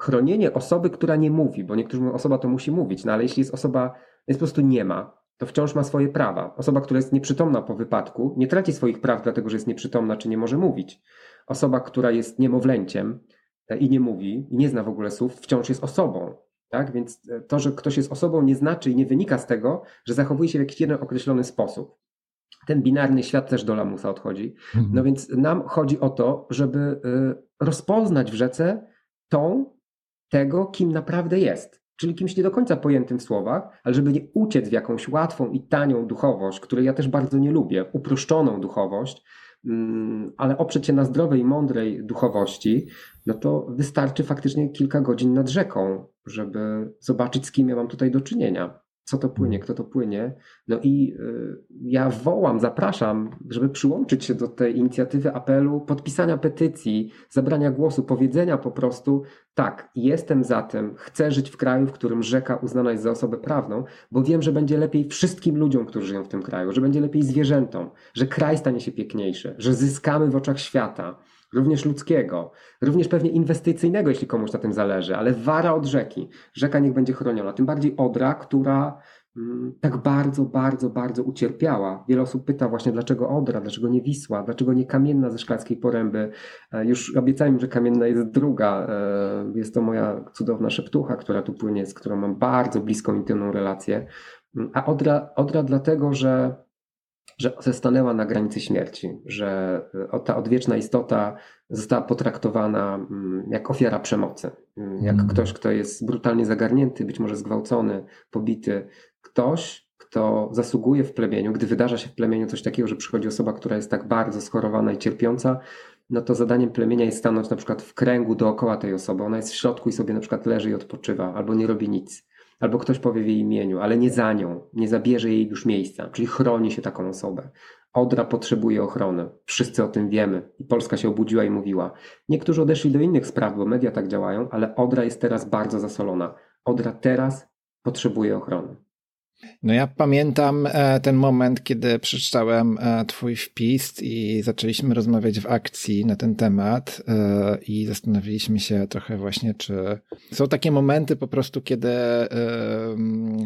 chronienie osoby, która nie mówi, bo niektórzy mówią, osoba to musi mówić, no ale jeśli jest osoba, jest po prostu nie ma, to wciąż ma swoje prawa. Osoba, która jest nieprzytomna po wypadku, nie traci swoich praw, dlatego że jest nieprzytomna czy nie może mówić. Osoba, która jest niemowlęciem e, i nie mówi, i nie zna w ogóle słów, wciąż jest osobą. Tak? Więc e, to, że ktoś jest osobą, nie znaczy i nie wynika z tego, że zachowuje się w jakiś jeden określony sposób. Ten binarny świat też do lamusa odchodzi. Mhm. No więc nam chodzi o to, żeby e, rozpoznać w rzece tą, tego, kim naprawdę jest czyli kimś nie do końca pojętym w słowach, ale żeby nie uciec w jakąś łatwą i tanią duchowość, której ja też bardzo nie lubię, uproszczoną duchowość, mm, ale oprzeć się na zdrowej, mądrej duchowości, no to wystarczy faktycznie kilka godzin nad rzeką, żeby zobaczyć, z kim ja mam tutaj do czynienia co to płynie, kto to płynie. No i y, ja wołam, zapraszam, żeby przyłączyć się do tej inicjatywy apelu, podpisania petycji, zabrania głosu, powiedzenia po prostu, tak, jestem za tym, chcę żyć w kraju, w którym rzeka uznana jest za osobę prawną, bo wiem, że będzie lepiej wszystkim ludziom, którzy żyją w tym kraju, że będzie lepiej zwierzętom, że kraj stanie się piękniejszy, że zyskamy w oczach świata również ludzkiego, również pewnie inwestycyjnego, jeśli komuś na tym zależy, ale wara od rzeki. Rzeka niech będzie chroniona. Tym bardziej Odra, która mm, tak bardzo, bardzo, bardzo ucierpiała. Wiele osób pyta właśnie, dlaczego Odra, dlaczego nie Wisła, dlaczego nie Kamienna ze Szklarskiej Poręby. E, już obiecałem, że Kamienna jest druga. E, jest to moja cudowna szeptucha, która tu płynie, z którą mam bardzo bliską, intymną relację. Mm, a Odra, Odra dlatego, że że stanęła na granicy śmierci, że e, ta odwieczna istota została potraktowana mm, jak ofiara przemocy. Mm, jak mm. ktoś, kto jest brutalnie zagarnięty, być może zgwałcony, pobity. Ktoś, kto zasługuje w plemieniu, gdy wydarza się w plemieniu coś takiego, że przychodzi osoba, która jest tak bardzo schorowana i cierpiąca, no to zadaniem plemienia jest stanąć na przykład w kręgu dookoła tej osoby. Ona jest w środku i sobie na przykład leży i odpoczywa, albo nie robi nic albo ktoś powie w jej imieniu, ale nie za nią, nie zabierze jej już miejsca, czyli chroni się taką osobę. Odra potrzebuje ochrony. Wszyscy o tym wiemy. I Polska się obudziła i mówiła. Niektórzy odeszli do innych spraw, bo media tak działają, ale Odra jest teraz bardzo zasolona. Odra teraz potrzebuje ochrony. No ja pamiętam e, ten moment, kiedy przeczytałem e, twój wpis i zaczęliśmy rozmawiać w akcji na ten temat e, i zastanowiliśmy się trochę właśnie, czy są takie momenty po prostu, kiedy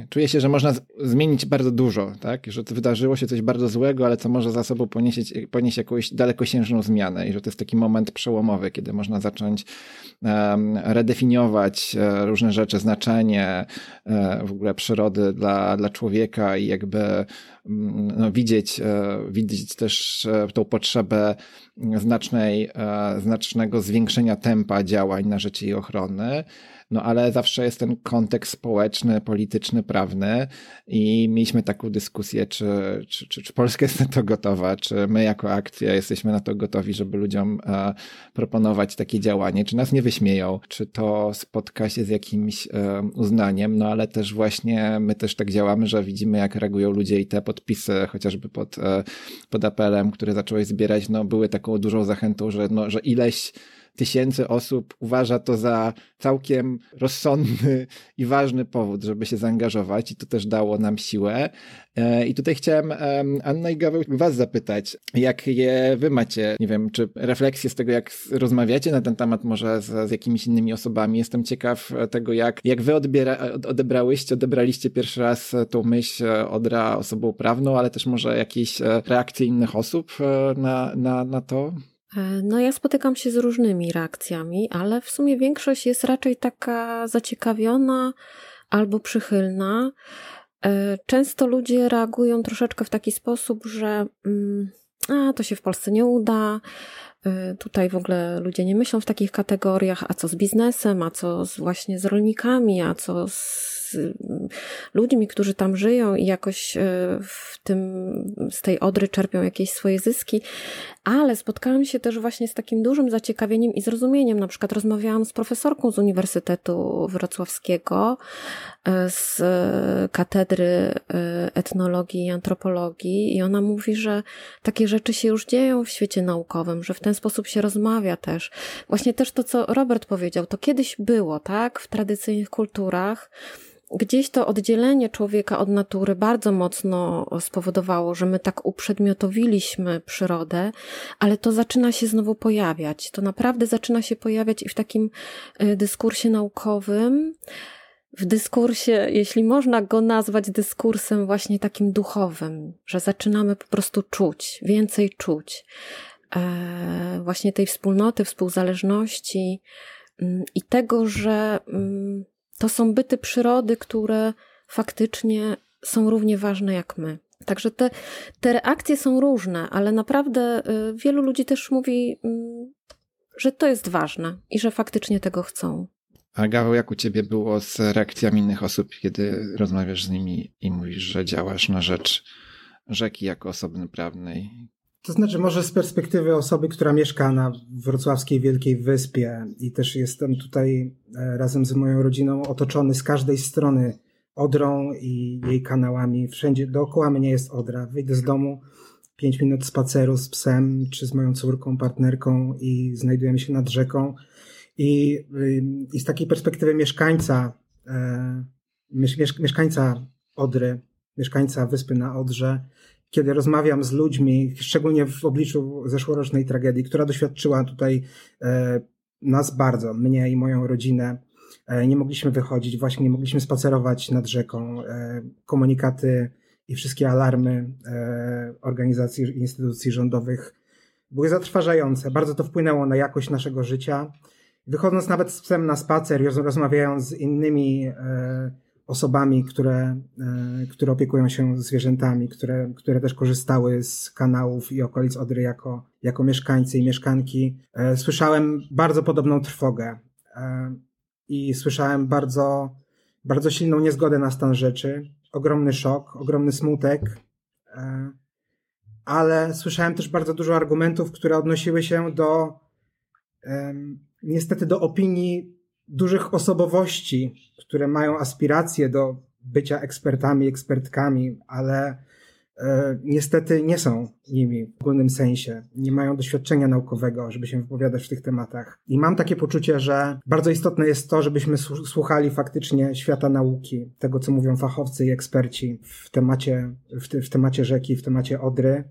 czuję się, że można zmienić bardzo dużo, tak? Że wydarzyło się coś bardzo złego, ale co może za sobą ponieść, ponieść jakąś dalekosiężną zmianę i że to jest taki moment przełomowy, kiedy można zacząć redefiniować różne rzeczy, znaczenie w ogóle przyrody dla, dla człowieka i jakby mm, no, widzieć, e, widzieć też e, tą potrzebę znacznej, e, znacznego zwiększenia tempa działań na rzecz jej ochrony no ale zawsze jest ten kontekst społeczny, polityczny, prawny i mieliśmy taką dyskusję, czy, czy, czy, czy Polska jest na to gotowa, czy my jako akcja jesteśmy na to gotowi, żeby ludziom e, proponować takie działanie, czy nas nie wyśmieją, czy to spotka się z jakimś e, uznaniem, no ale też właśnie my też tak działamy, że widzimy jak reagują ludzie i te podpisy, chociażby pod, e, pod apelem, który zacząłeś zbierać, no były taką dużą zachętą, że, no, że ileś tysięcy osób uważa to za całkiem rozsądny i ważny powód, żeby się zaangażować i to też dało nam siłę. E, I tutaj chciałem Anna i Gaweł was zapytać, jak je wy macie, nie wiem, czy refleksje z tego, jak rozmawiacie na ten temat może z, z jakimiś innymi osobami. Jestem ciekaw tego, jak, jak wy odbiera, odebrałyście, odebraliście pierwszy raz tą myśl Odra osobą prawną, ale też może jakieś e, reakcje innych osób e, na, na, na to? E, no, ja spotykam się z różnymi reakcjami, ale w sumie większość jest raczej taka zaciekawiona albo przychylna. E, często ludzie reagują troszeczkę w taki sposób, że mm, a, to się w Polsce nie uda, e, Tutaj w ogóle ludzie nie myślą w takich kategoriach, a co z biznesem, a co z, właśnie z rolnikami, a co z ludźmi, którzy tam żyją i jakoś e, w tym, z tej odry czerpią jakieś swoje zyski, ale spotkałam się też właśnie z takim dużym zaciekawieniem i zrozumieniem. Na przykład rozmawiałam z profesorką z Uniwersytetu Wrocławskiego, e, z katedry e, etnologii i antropologii i ona mówi, że takie rzeczy się już dzieją w świecie naukowym, że w ten sposób się rozmawia też. Właśnie też to, co Robert powiedział, to kiedyś było, tak, w tradycyjnych kulturach, gdzieś to oddzielenie człowieka od natury bardzo mocno spowodowało, że my tak uprzedmiotowiliśmy przyrodę, ale to zaczyna się znowu pojawiać. To naprawdę zaczyna się pojawiać i w takim e, dyskursie naukowym, w dyskursie, jeśli można go nazwać dyskursem właśnie takim duchowym, że zaczynamy po prostu czuć, więcej czuć. E, właśnie tej wspólnoty, współzależności mm, i tego, że mm, to są byty przyrody, które faktycznie są równie ważne jak my. Także te, te reakcje są różne, ale naprawdę y, wielu ludzi też mówi, mm, że to jest ważne i że faktycznie tego chcą. A Gaweł, jak u ciebie było z reakcjami innych osób, kiedy rozmawiasz z nimi i mówisz, że działasz na rzecz rzeki jako osoby prawnej? To znaczy, może z perspektywy osoby, która mieszka na wrocławskiej Wielkiej Wyspie i też jestem tutaj e, razem z moją rodziną otoczony z każdej strony Odrą i jej kanałami. Wszędzie dookoła mnie jest Odra. Wyjdę z domu, pięć minut spaceru z psem czy z moją córką, partnerką i znajdujemy się nad rzeką. I, y, i z takiej perspektywy mieszkańca, e, mieszkańca Odry, mieszkańca wyspy na Odrze, kiedy rozmawiam z ludźmi, szczególnie w obliczu zeszłorocznej tragedii, która doświadczyła tutaj e, nas bardzo, mnie i moją rodzinę, e, nie mogliśmy wychodzić, właśnie nie mogliśmy spacerować nad rzeką. E, komunikaty i wszystkie alarmy organizacji i instytucji rządowych były zatrważające. Bardzo to wpłynęło na jakość naszego życia. Wychodząc nawet z psem na spacer, rozmawiając z innymi osobami, które, e, które opiekują się zwierzętami, które, które też korzystały z kanałów i okolic Odry jako, jako mieszkańcy i mieszkanki. E, słyszałem bardzo podobną trwogę e, i słyszałem bardzo, bardzo silną niezgodę na stan rzeczy, ogromny szok, ogromny smutek, ale słyszałem też bardzo dużo argumentów, które odnosiły się do niestety do opinii dużych osobowości, które mają aspiracje do bycia ekspertami, ekspertkami, ale e, niestety nie są nimi w ogólnym sensie. Nie mają doświadczenia naukowego, żeby się wypowiadać w tych tematach. I mam takie poczucie, że bardzo istotne jest to, żebyśmy słuchali faktycznie świata nauki, tego co mówią fachowcy i eksperci w temacie, w, te, w temacie rzeki, w temacie Odry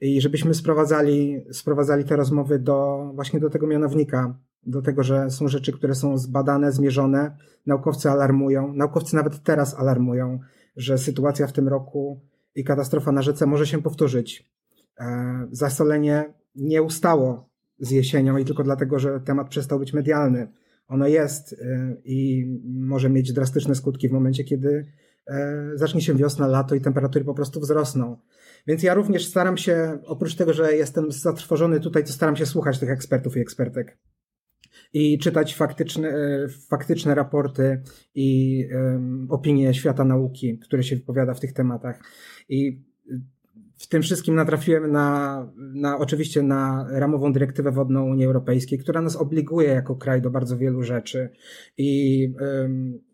i żebyśmy sprowadzali, sprowadzali te rozmowy do, właśnie do tego mianownika, do tego, że są rzeczy, które są zbadane, zmierzone. Naukowcy alarmują, naukowcy nawet teraz alarmują, że sytuacja w tym roku i katastrofa na rzece może się powtórzyć. E, zasolenie nie ustało z jesienią i tylko dlatego, że temat przestał być medialny. Ono jest e, i może mieć drastyczne skutki w momencie, kiedy e, zacznie się wiosna, lato i temperatury po prostu wzrosną. Więc ja również staram się, oprócz tego, że jestem zatrwożony tutaj, to staram się słuchać tych ekspertów i ekspertek i czytać faktyczne, e, faktyczne raporty i opinie świata nauki, które się wypowiada w tych tematach. I w tym wszystkim natrafiłem na, na oczywiście na ramową dyrektywę wodną Unii Europejskiej, która nas obliguje jako kraj do bardzo wielu rzeczy. I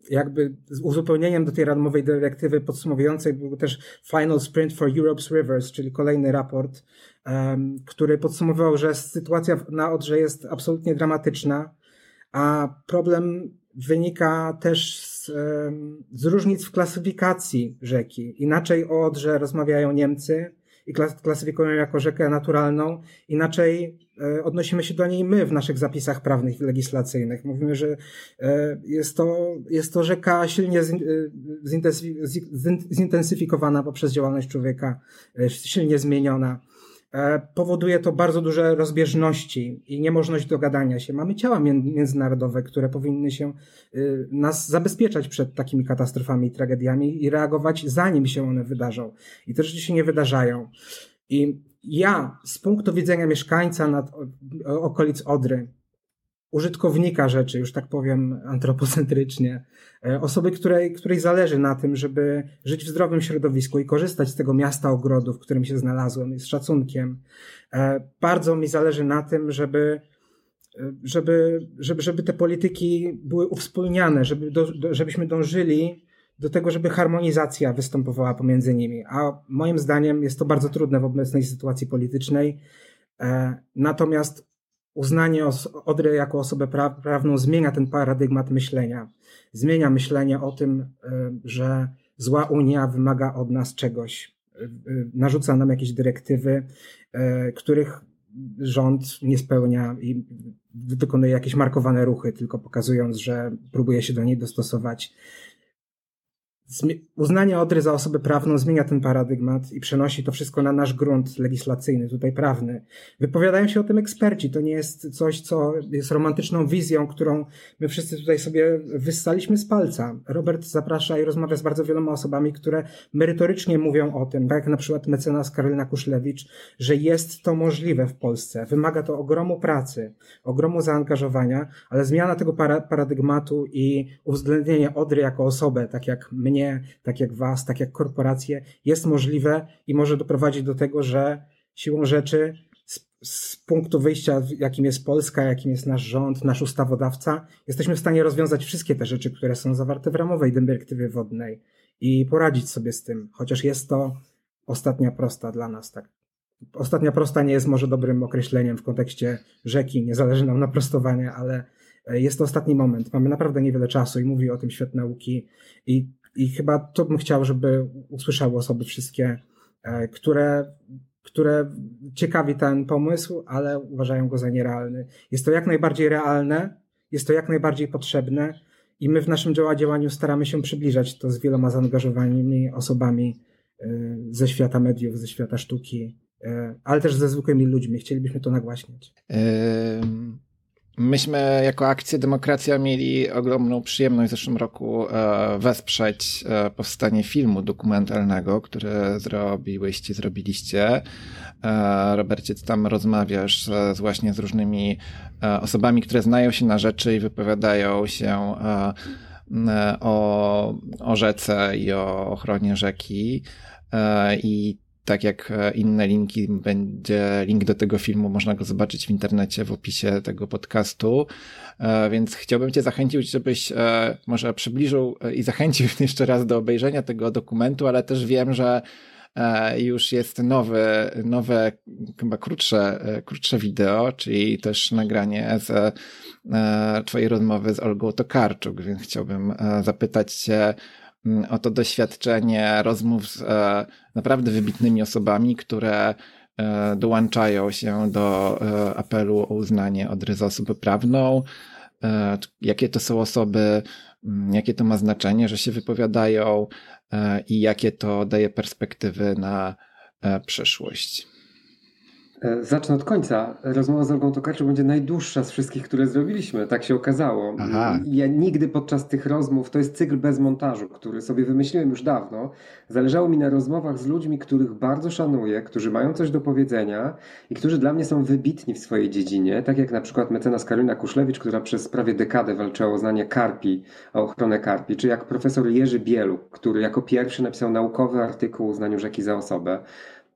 jakby z uzupełnieniem do tej ramowej dyrektywy podsumowującej był też Final Sprint for Europe's Rivers, czyli kolejny raport, który podsumowywał, że sytuacja na Odrze jest absolutnie dramatyczna, a problem wynika też z, z różnic w klasyfikacji rzeki. Inaczej o Odrze rozmawiają Niemcy, i klasyfikują jako rzekę naturalną. Inaczej e, odnosimy się do niej my w naszych zapisach prawnych i legislacyjnych. Mówimy, że e, jest to, jest to rzeka silnie e, zintensyfikowana poprzez działalność człowieka, silnie zmieniona. E, powoduje to bardzo duże rozbieżności i niemożność dogadania się. Mamy ciała międzynarodowe, które powinny się y, nas zabezpieczać przed takimi katastrofami i tragediami i reagować zanim się one wydarzą. I te rzeczy się nie wydarzają. I ja z punktu widzenia mieszkańca nad okolic Odry, użytkownika rzeczy, już tak powiem antropocentrycznie, e, osoby, której, której zależy na tym, żeby żyć w zdrowym środowisku i korzystać z tego miasta ogrodu, w którym się znalazłem, z szacunkiem. E, bardzo mi zależy na tym, żeby e, żeby, żeby, żeby te polityki były uwspólniane, żeby do, żebyśmy dążyli do tego, żeby harmonizacja występowała pomiędzy nimi. A moim zdaniem jest to bardzo trudne w obecnej sytuacji politycznej. Natomiast uznanie Odry jako osobę pra prawną zmienia ten paradygmat myślenia. Zmienia myślenie o tym, y, że zła Unia wymaga od nas czegoś, y, y, narzuca nam jakieś dyrektywy, których rząd nie spełnia i wykonuje jakieś markowane ruchy, tylko pokazując, że próbuje się do niej dostosować. Uznanie Odry za osobę prawną zmienia ten paradygmat i przenosi to wszystko na nasz grunt legislacyjny, tutaj prawny. Wypowiadają się o tym eksperci. To nie jest coś, co jest romantyczną wizją, którą my wszyscy tutaj sobie wyssaliśmy z palca. Robert zaprasza i rozmawia z bardzo wieloma osobami, które merytorycznie mówią o tym, tak jak na przykład mecenas Karolina Kuszlewicz, że jest to możliwe w Polsce. Wymaga to ogromu pracy, ogromu zaangażowania, ale zmiana tego paradygmatu i uwzględnienie Odry jako osobę, tak jak mnie mnie, tak jak was, tak jak korporacje, jest możliwe i może doprowadzić do tego, że siłą rzeczy z, z, punktu wyjścia, jakim jest Polska, jakim jest nasz rząd, nasz ustawodawca, jesteśmy w stanie rozwiązać wszystkie te rzeczy, które są zawarte w ramowej dyrektywie wodnej i poradzić sobie z tym, chociaż jest to ostatnia prosta dla nas, tak. Ostatnia prosta nie jest może dobrym określeniem w kontekście rzeki, nie zależy nam na prostowanie, ale jest to ostatni moment. Mamy naprawdę niewiele czasu i mówi o tym świat nauki i i chyba to bym chciał, żeby usłyszały osoby wszystkie, e, które, które ciekawi ten pomysł, ale uważają go za nierealny. Jest to jak najbardziej realne, jest to jak najbardziej potrzebne i my w naszym działaniu staramy się przybliżać to z wieloma zaangażowanymi osobami e, ze świata mediów, ze świata sztuki, e, ale też ze zwykłymi ludźmi. Chcielibyśmy to nagłaśniać. Myśmy jako akcja Demokracja mieli ogromną przyjemność w zeszłym roku e, wesprzeć e, powstanie filmu dokumentalnego, który zrobiłyście, zrobiliście. E, Robercie, ty tam rozmawiasz z, właśnie z różnymi osobami, które znają się na rzeczy i wypowiadają się o, o rzece i o ochronie rzeki. I tak jak e, inne linki, będzie link do tego filmu, można go zobaczyć w internecie w opisie tego podcastu. E, więc chciałbym Cię zachęcić, żebyś e, może przybliżył i zachęcił (laughs) jeszcze raz do obejrzenia tego dokumentu, ale też wiem, że już jest nowe, nowe chyba krótsze, krótsze wideo, czyli też nagranie z twojej rozmowy z Olgą Tokarczuk, więc chciałbym zapytać cię o to doświadczenie rozmów z naprawdę wybitnymi osobami, które dołączają się do apelu o uznanie Odry za osobę prawną, jakie to są osoby, mm, jakie to ma znaczenie, że się wypowiadają e, i jakie to daje perspektywy na e, przyszłość. E, zacznę od końca. Rozmowa z Olgą Tokarczuk będzie najdłuższa z wszystkich, które zrobiliśmy. Tak się okazało. Aha. Ja nigdy podczas tych rozmów, to jest cykl bez montażu, który sobie wymyśliłem już dawno. Zależało mi na rozmowach z ludźmi, których bardzo szanuję, którzy mają coś do powiedzenia i którzy dla mnie są wybitni w swojej dziedzinie. Tak jak na przykład mecenas Karolina Kuszlewicz, która przez prawie dekadę walczyła o znanie karpi, o ochronę karpi, czy jak profesor Jerzy Bielu, który jako pierwszy napisał naukowy artykuł o uznaniu rzeki za osobę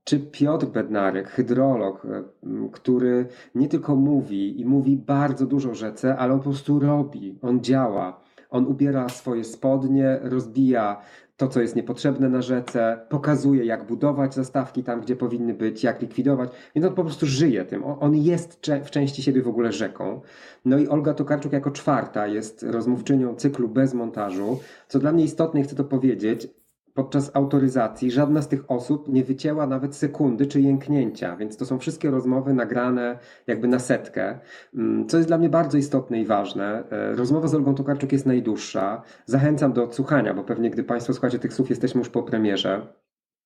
czy Piotr Bednarek, hydrolog, e, który nie tylko mówi i mówi bardzo dużo rzece, ale on po prostu robi, on działa. On ubiera swoje spodnie, rozbija to, co jest niepotrzebne na rzece, pokazuje, jak budować zastawki tam, gdzie powinny być, jak likwidować, więc on po prostu żyje tym. On jest w części siebie w ogóle rzeką. No i Olga Tokarczuk jako czwarta jest rozmówczynią cyklu bez montażu. Co dla mnie istotne, chcę to powiedzieć, podczas autoryzacji żadna z tych osób nie wycięła nawet sekundy czy jęknięcia, więc to są wszystkie rozmowy nagrane jakby na setkę, mm, co jest dla mnie bardzo istotne i ważne. E, rozmowa z Olgą Tokarczuk jest najdłuższa. Zachęcam do odsłuchania, bo pewnie gdy Państwo słuchacie tych słów, jesteśmy już po premierze.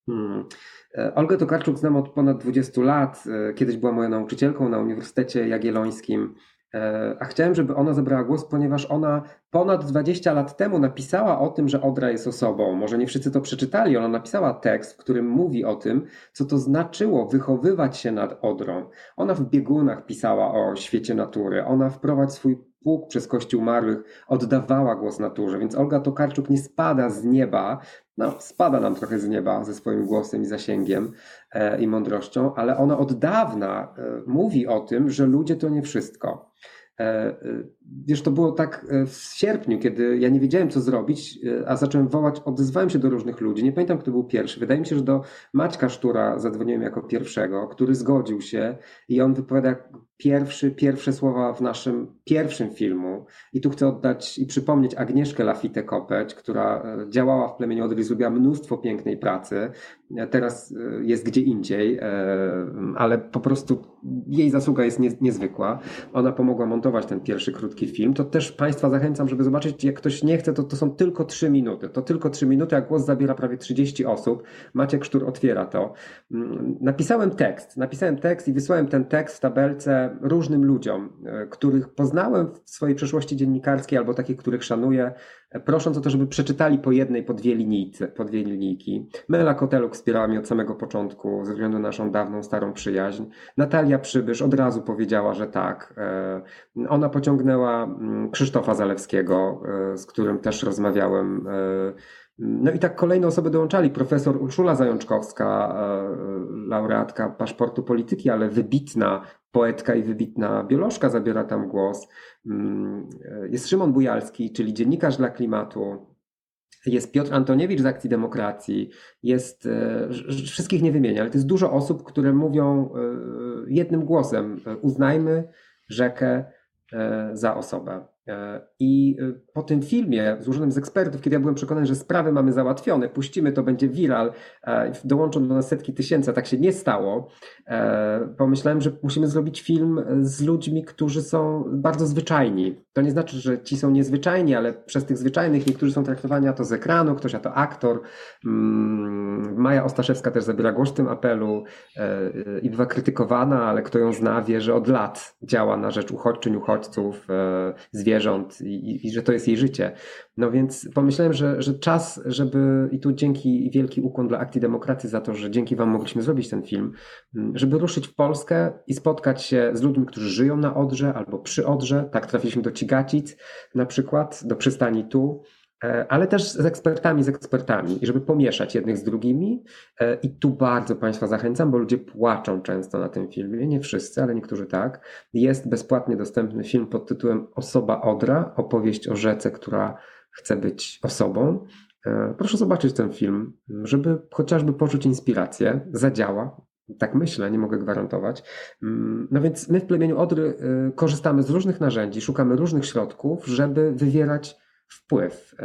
Hmm. E, Olgę Tokarczuk znam od ponad 20 lat. E, kiedyś była moją nauczycielką na Uniwersytecie Jagiellońskim. A chciałem, żeby ona zabrała głos, ponieważ ona ponad 20 lat temu napisała o tym, że Odra jest osobą. Może nie wszyscy to przeczytali. Ona napisała tekst, w którym mówi o tym, co to znaczyło wychowywać się nad Odrą. Ona w biegunach pisała o świecie natury. Ona wprowadź swój przez kościół marłych oddawała głos naturze, więc Olga Tokarczuk nie spada z nieba, no spada nam trochę z nieba ze swoim głosem i zasięgiem e, i mądrością, ale ona od dawna e, mówi o tym, że ludzie to nie wszystko. E, e, wiesz, to było tak e, w sierpniu, kiedy ja nie wiedziałem, co zrobić, a zacząłem wołać, odezwałem się do różnych ludzi. Nie pamiętam, kto był pierwszy. Wydaje mi się, że do Maćka Sztura zadzwoniłem jako pierwszego, który zgodził się i on wypowiada pierwszy, pierwsze słowa w naszym pierwszym filmu. I tu chcę oddać i przypomnieć Agnieszkę Lafite-Kopeć, która e, działała w plemieniu Odry, zrobiła mnóstwo pięknej pracy. E, teraz e, jest gdzie indziej, ale po prostu jej zasługa jest niezwykła. Ona pomogła montować ten pierwszy krótki film. To też Państwa zachęcam, żeby zobaczyć, jak ktoś nie chce, to, to są tylko trzy minuty. To tylko trzy minuty, a głos zabiera prawie 30 osób. Maciek Sztur otwiera to. Mm, napisałem tekst, napisałem tekst i wysłałem ten tekst w tabelce różnym ludziom, e, których poznałem w swojej przeszłości dziennikarskiej albo takich, których szanuję, e, prosząc o to, żeby przeczytali po jednej, po dwie linijce, po dwie linijki. Mela Koteluk wspierała mnie od samego początku ze względu na naszą dawną, starą przyjaźń. Natalia Przybysz od razu powiedziała, że tak. E, ona pociągnęła mm, Krzysztofa Zalewskiego, z którym też rozmawiałem no i tak kolejne osoby dołączali. Profesor Urszula Zajączkowska, laureatka paszportu polityki, ale wybitna poetka i wybitna biolożka zabiera tam głos. Mm, jest Szymon Bujalski, czyli dziennikarz dla klimatu. Jest Piotr Antoniewicz z Akcji Demokracji. Jest, e, wszystkich nie wymienię, ale to jest dużo osób, które mówią e, jednym głosem: uznajmy rzekę e, za osobę. E, I e, po tym filmie złożonym z ekspertów, kiedy ja byłem przekonany, że sprawy mamy załatwione, puścimy, to będzie viral, e, dołączą do nas setki tysięcy, a tak się nie stało, pomyślałem, że musimy zrobić film z ludźmi, którzy są bardzo zwyczajni. To nie znaczy, że ci są niezwyczajni, ale przez tych zwyczajnych niektórzy są traktowani a to z ekranu, ktoś a to aktor. Mm, Maja Ostaszewska też zabiera głos w tym apelu i bywa krytykowana, ale kto ją zna, wie, że od lat działa na rzecz uchodźczyń, uchodźców, zwierząt, zwierząt i, i, że to jest jej życie. No więc pomyślałem, że, że czas, żeby i tu dzięki wielki ukłon dla Akcji Demokracji za to, że dzięki Wam mogliśmy zrobić ten film, mm, żeby ruszyć w Polskę i spotkać się z ludźmi, którzy żyją na Odrze albo przy Odrze. Tak trafiliśmy do Cigacic na przykład, do przystani tu ale też z ekspertami, z ekspertami, i żeby pomieszać jednych z drugimi. E, I tu bardzo Państwa zachęcam, bo ludzie płaczą często na tym filmie, nie wszyscy, ale niektórzy tak. Jest bezpłatnie dostępny film pod tytułem Osoba Odra, opowieść o rzece, która chce być osobą. proszę zobaczyć ten film, żeby chociażby poczuć inspirację. Zadziała. Tak myślę, nie mogę gwarantować. Mm, no więc my w plemieniu Odry korzystamy z różnych narzędzi, szukamy różnych środków, żeby wywierać wpływ,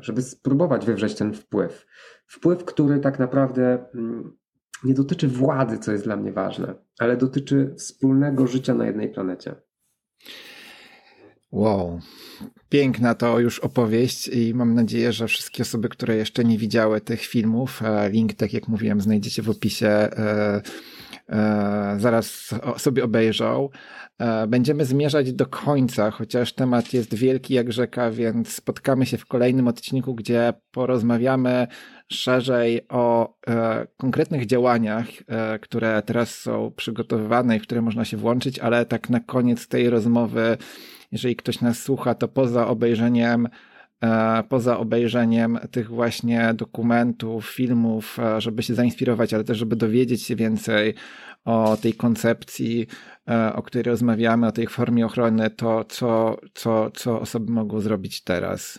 żeby spróbować wywrzeć ten wpływ. Wpływ, który tak naprawdę mm, nie dotyczy władzy, co jest dla mnie ważne, ale dotyczy wspólnego życia na jednej planecie. Wow, piękna to już opowieść i mam nadzieję, że wszystkie osoby, które jeszcze nie widziały tych filmów, link, tak jak mówiłem, znajdziecie w opisie, e, e, zaraz sobie obejrzą. E, będziemy zmierzać do końca, chociaż temat jest wielki jak rzeka, więc spotkamy się w kolejnym odcinku, gdzie porozmawiamy szerzej o e, konkretnych działaniach, e, które teraz są przygotowywane i w które można się włączyć, ale tak na koniec tej rozmowy, jeżeli ktoś nas słucha, to poza obejrzeniem e, poza obejrzeniem tych właśnie dokumentów, filmów, e, żeby się zainspirować, ale też żeby dowiedzieć się więcej o tej koncepcji, e, o której rozmawiamy, o tej formie ochrony, to co, co, co osoby mogą zrobić teraz?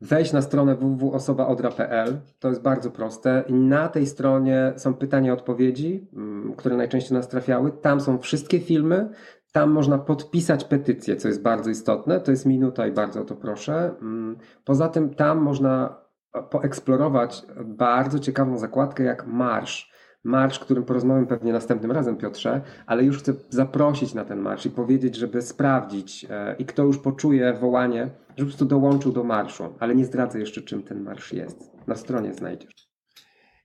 Wejść na stronę www.osobaodra.pl, to jest bardzo proste na tej stronie są pytania odpowiedzi, mm, które najczęściej nas trafiały. Tam są wszystkie filmy, tam można podpisać petycję, co jest bardzo istotne. To jest minuta i bardzo o to proszę. Mm, poza tym tam można poeksplorować bardzo ciekawą zakładkę jak marsz marsz, którym porozmawiam pewnie następnym razem, Piotrze, ale już chcę zaprosić na ten marsz i powiedzieć, żeby sprawdzić e, i kto już poczuje wołanie, żeby po prostu dołączył do marszu, ale nie zdradzę jeszcze, czym ten marsz jest. Na stronie znajdziesz.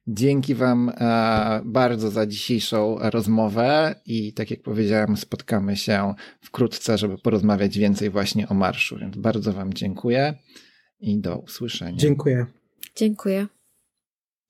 Dzięki Wam e, bardzo za dzisiejszą rozmowę i tak jak powiedziałem, spotkamy się wkrótce, żeby porozmawiać więcej właśnie o marszu. Więc bardzo Wam dziękuję i do usłyszenia. Dziękuję. Dziękuję.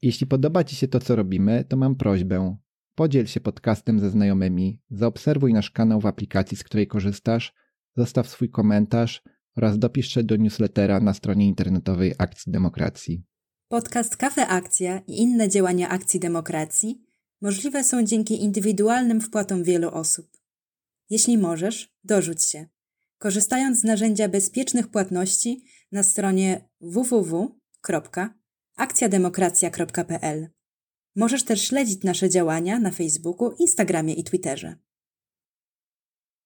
Jeśli podoba Ci się to, co robimy, to mam prośbę. Podziel się podcastem ze znajomymi, zaobserwuj nasz kanał w aplikacji, z której korzystasz, zostaw swój komentarz oraz dopisz się do newslettera na stronie internetowej Akcji Demokracji. Podcast Kafe Akcja i inne działania Akcji Demokracji możliwe są dzięki indywidualnym wpłatom wielu osób. Jeśli możesz, dorzuć się, korzystając z narzędzia bezpiecznych płatności na stronie www akcjademokracja.pl. Możesz też śledzić nasze działania na Facebooku, Instagramie i Twitterze.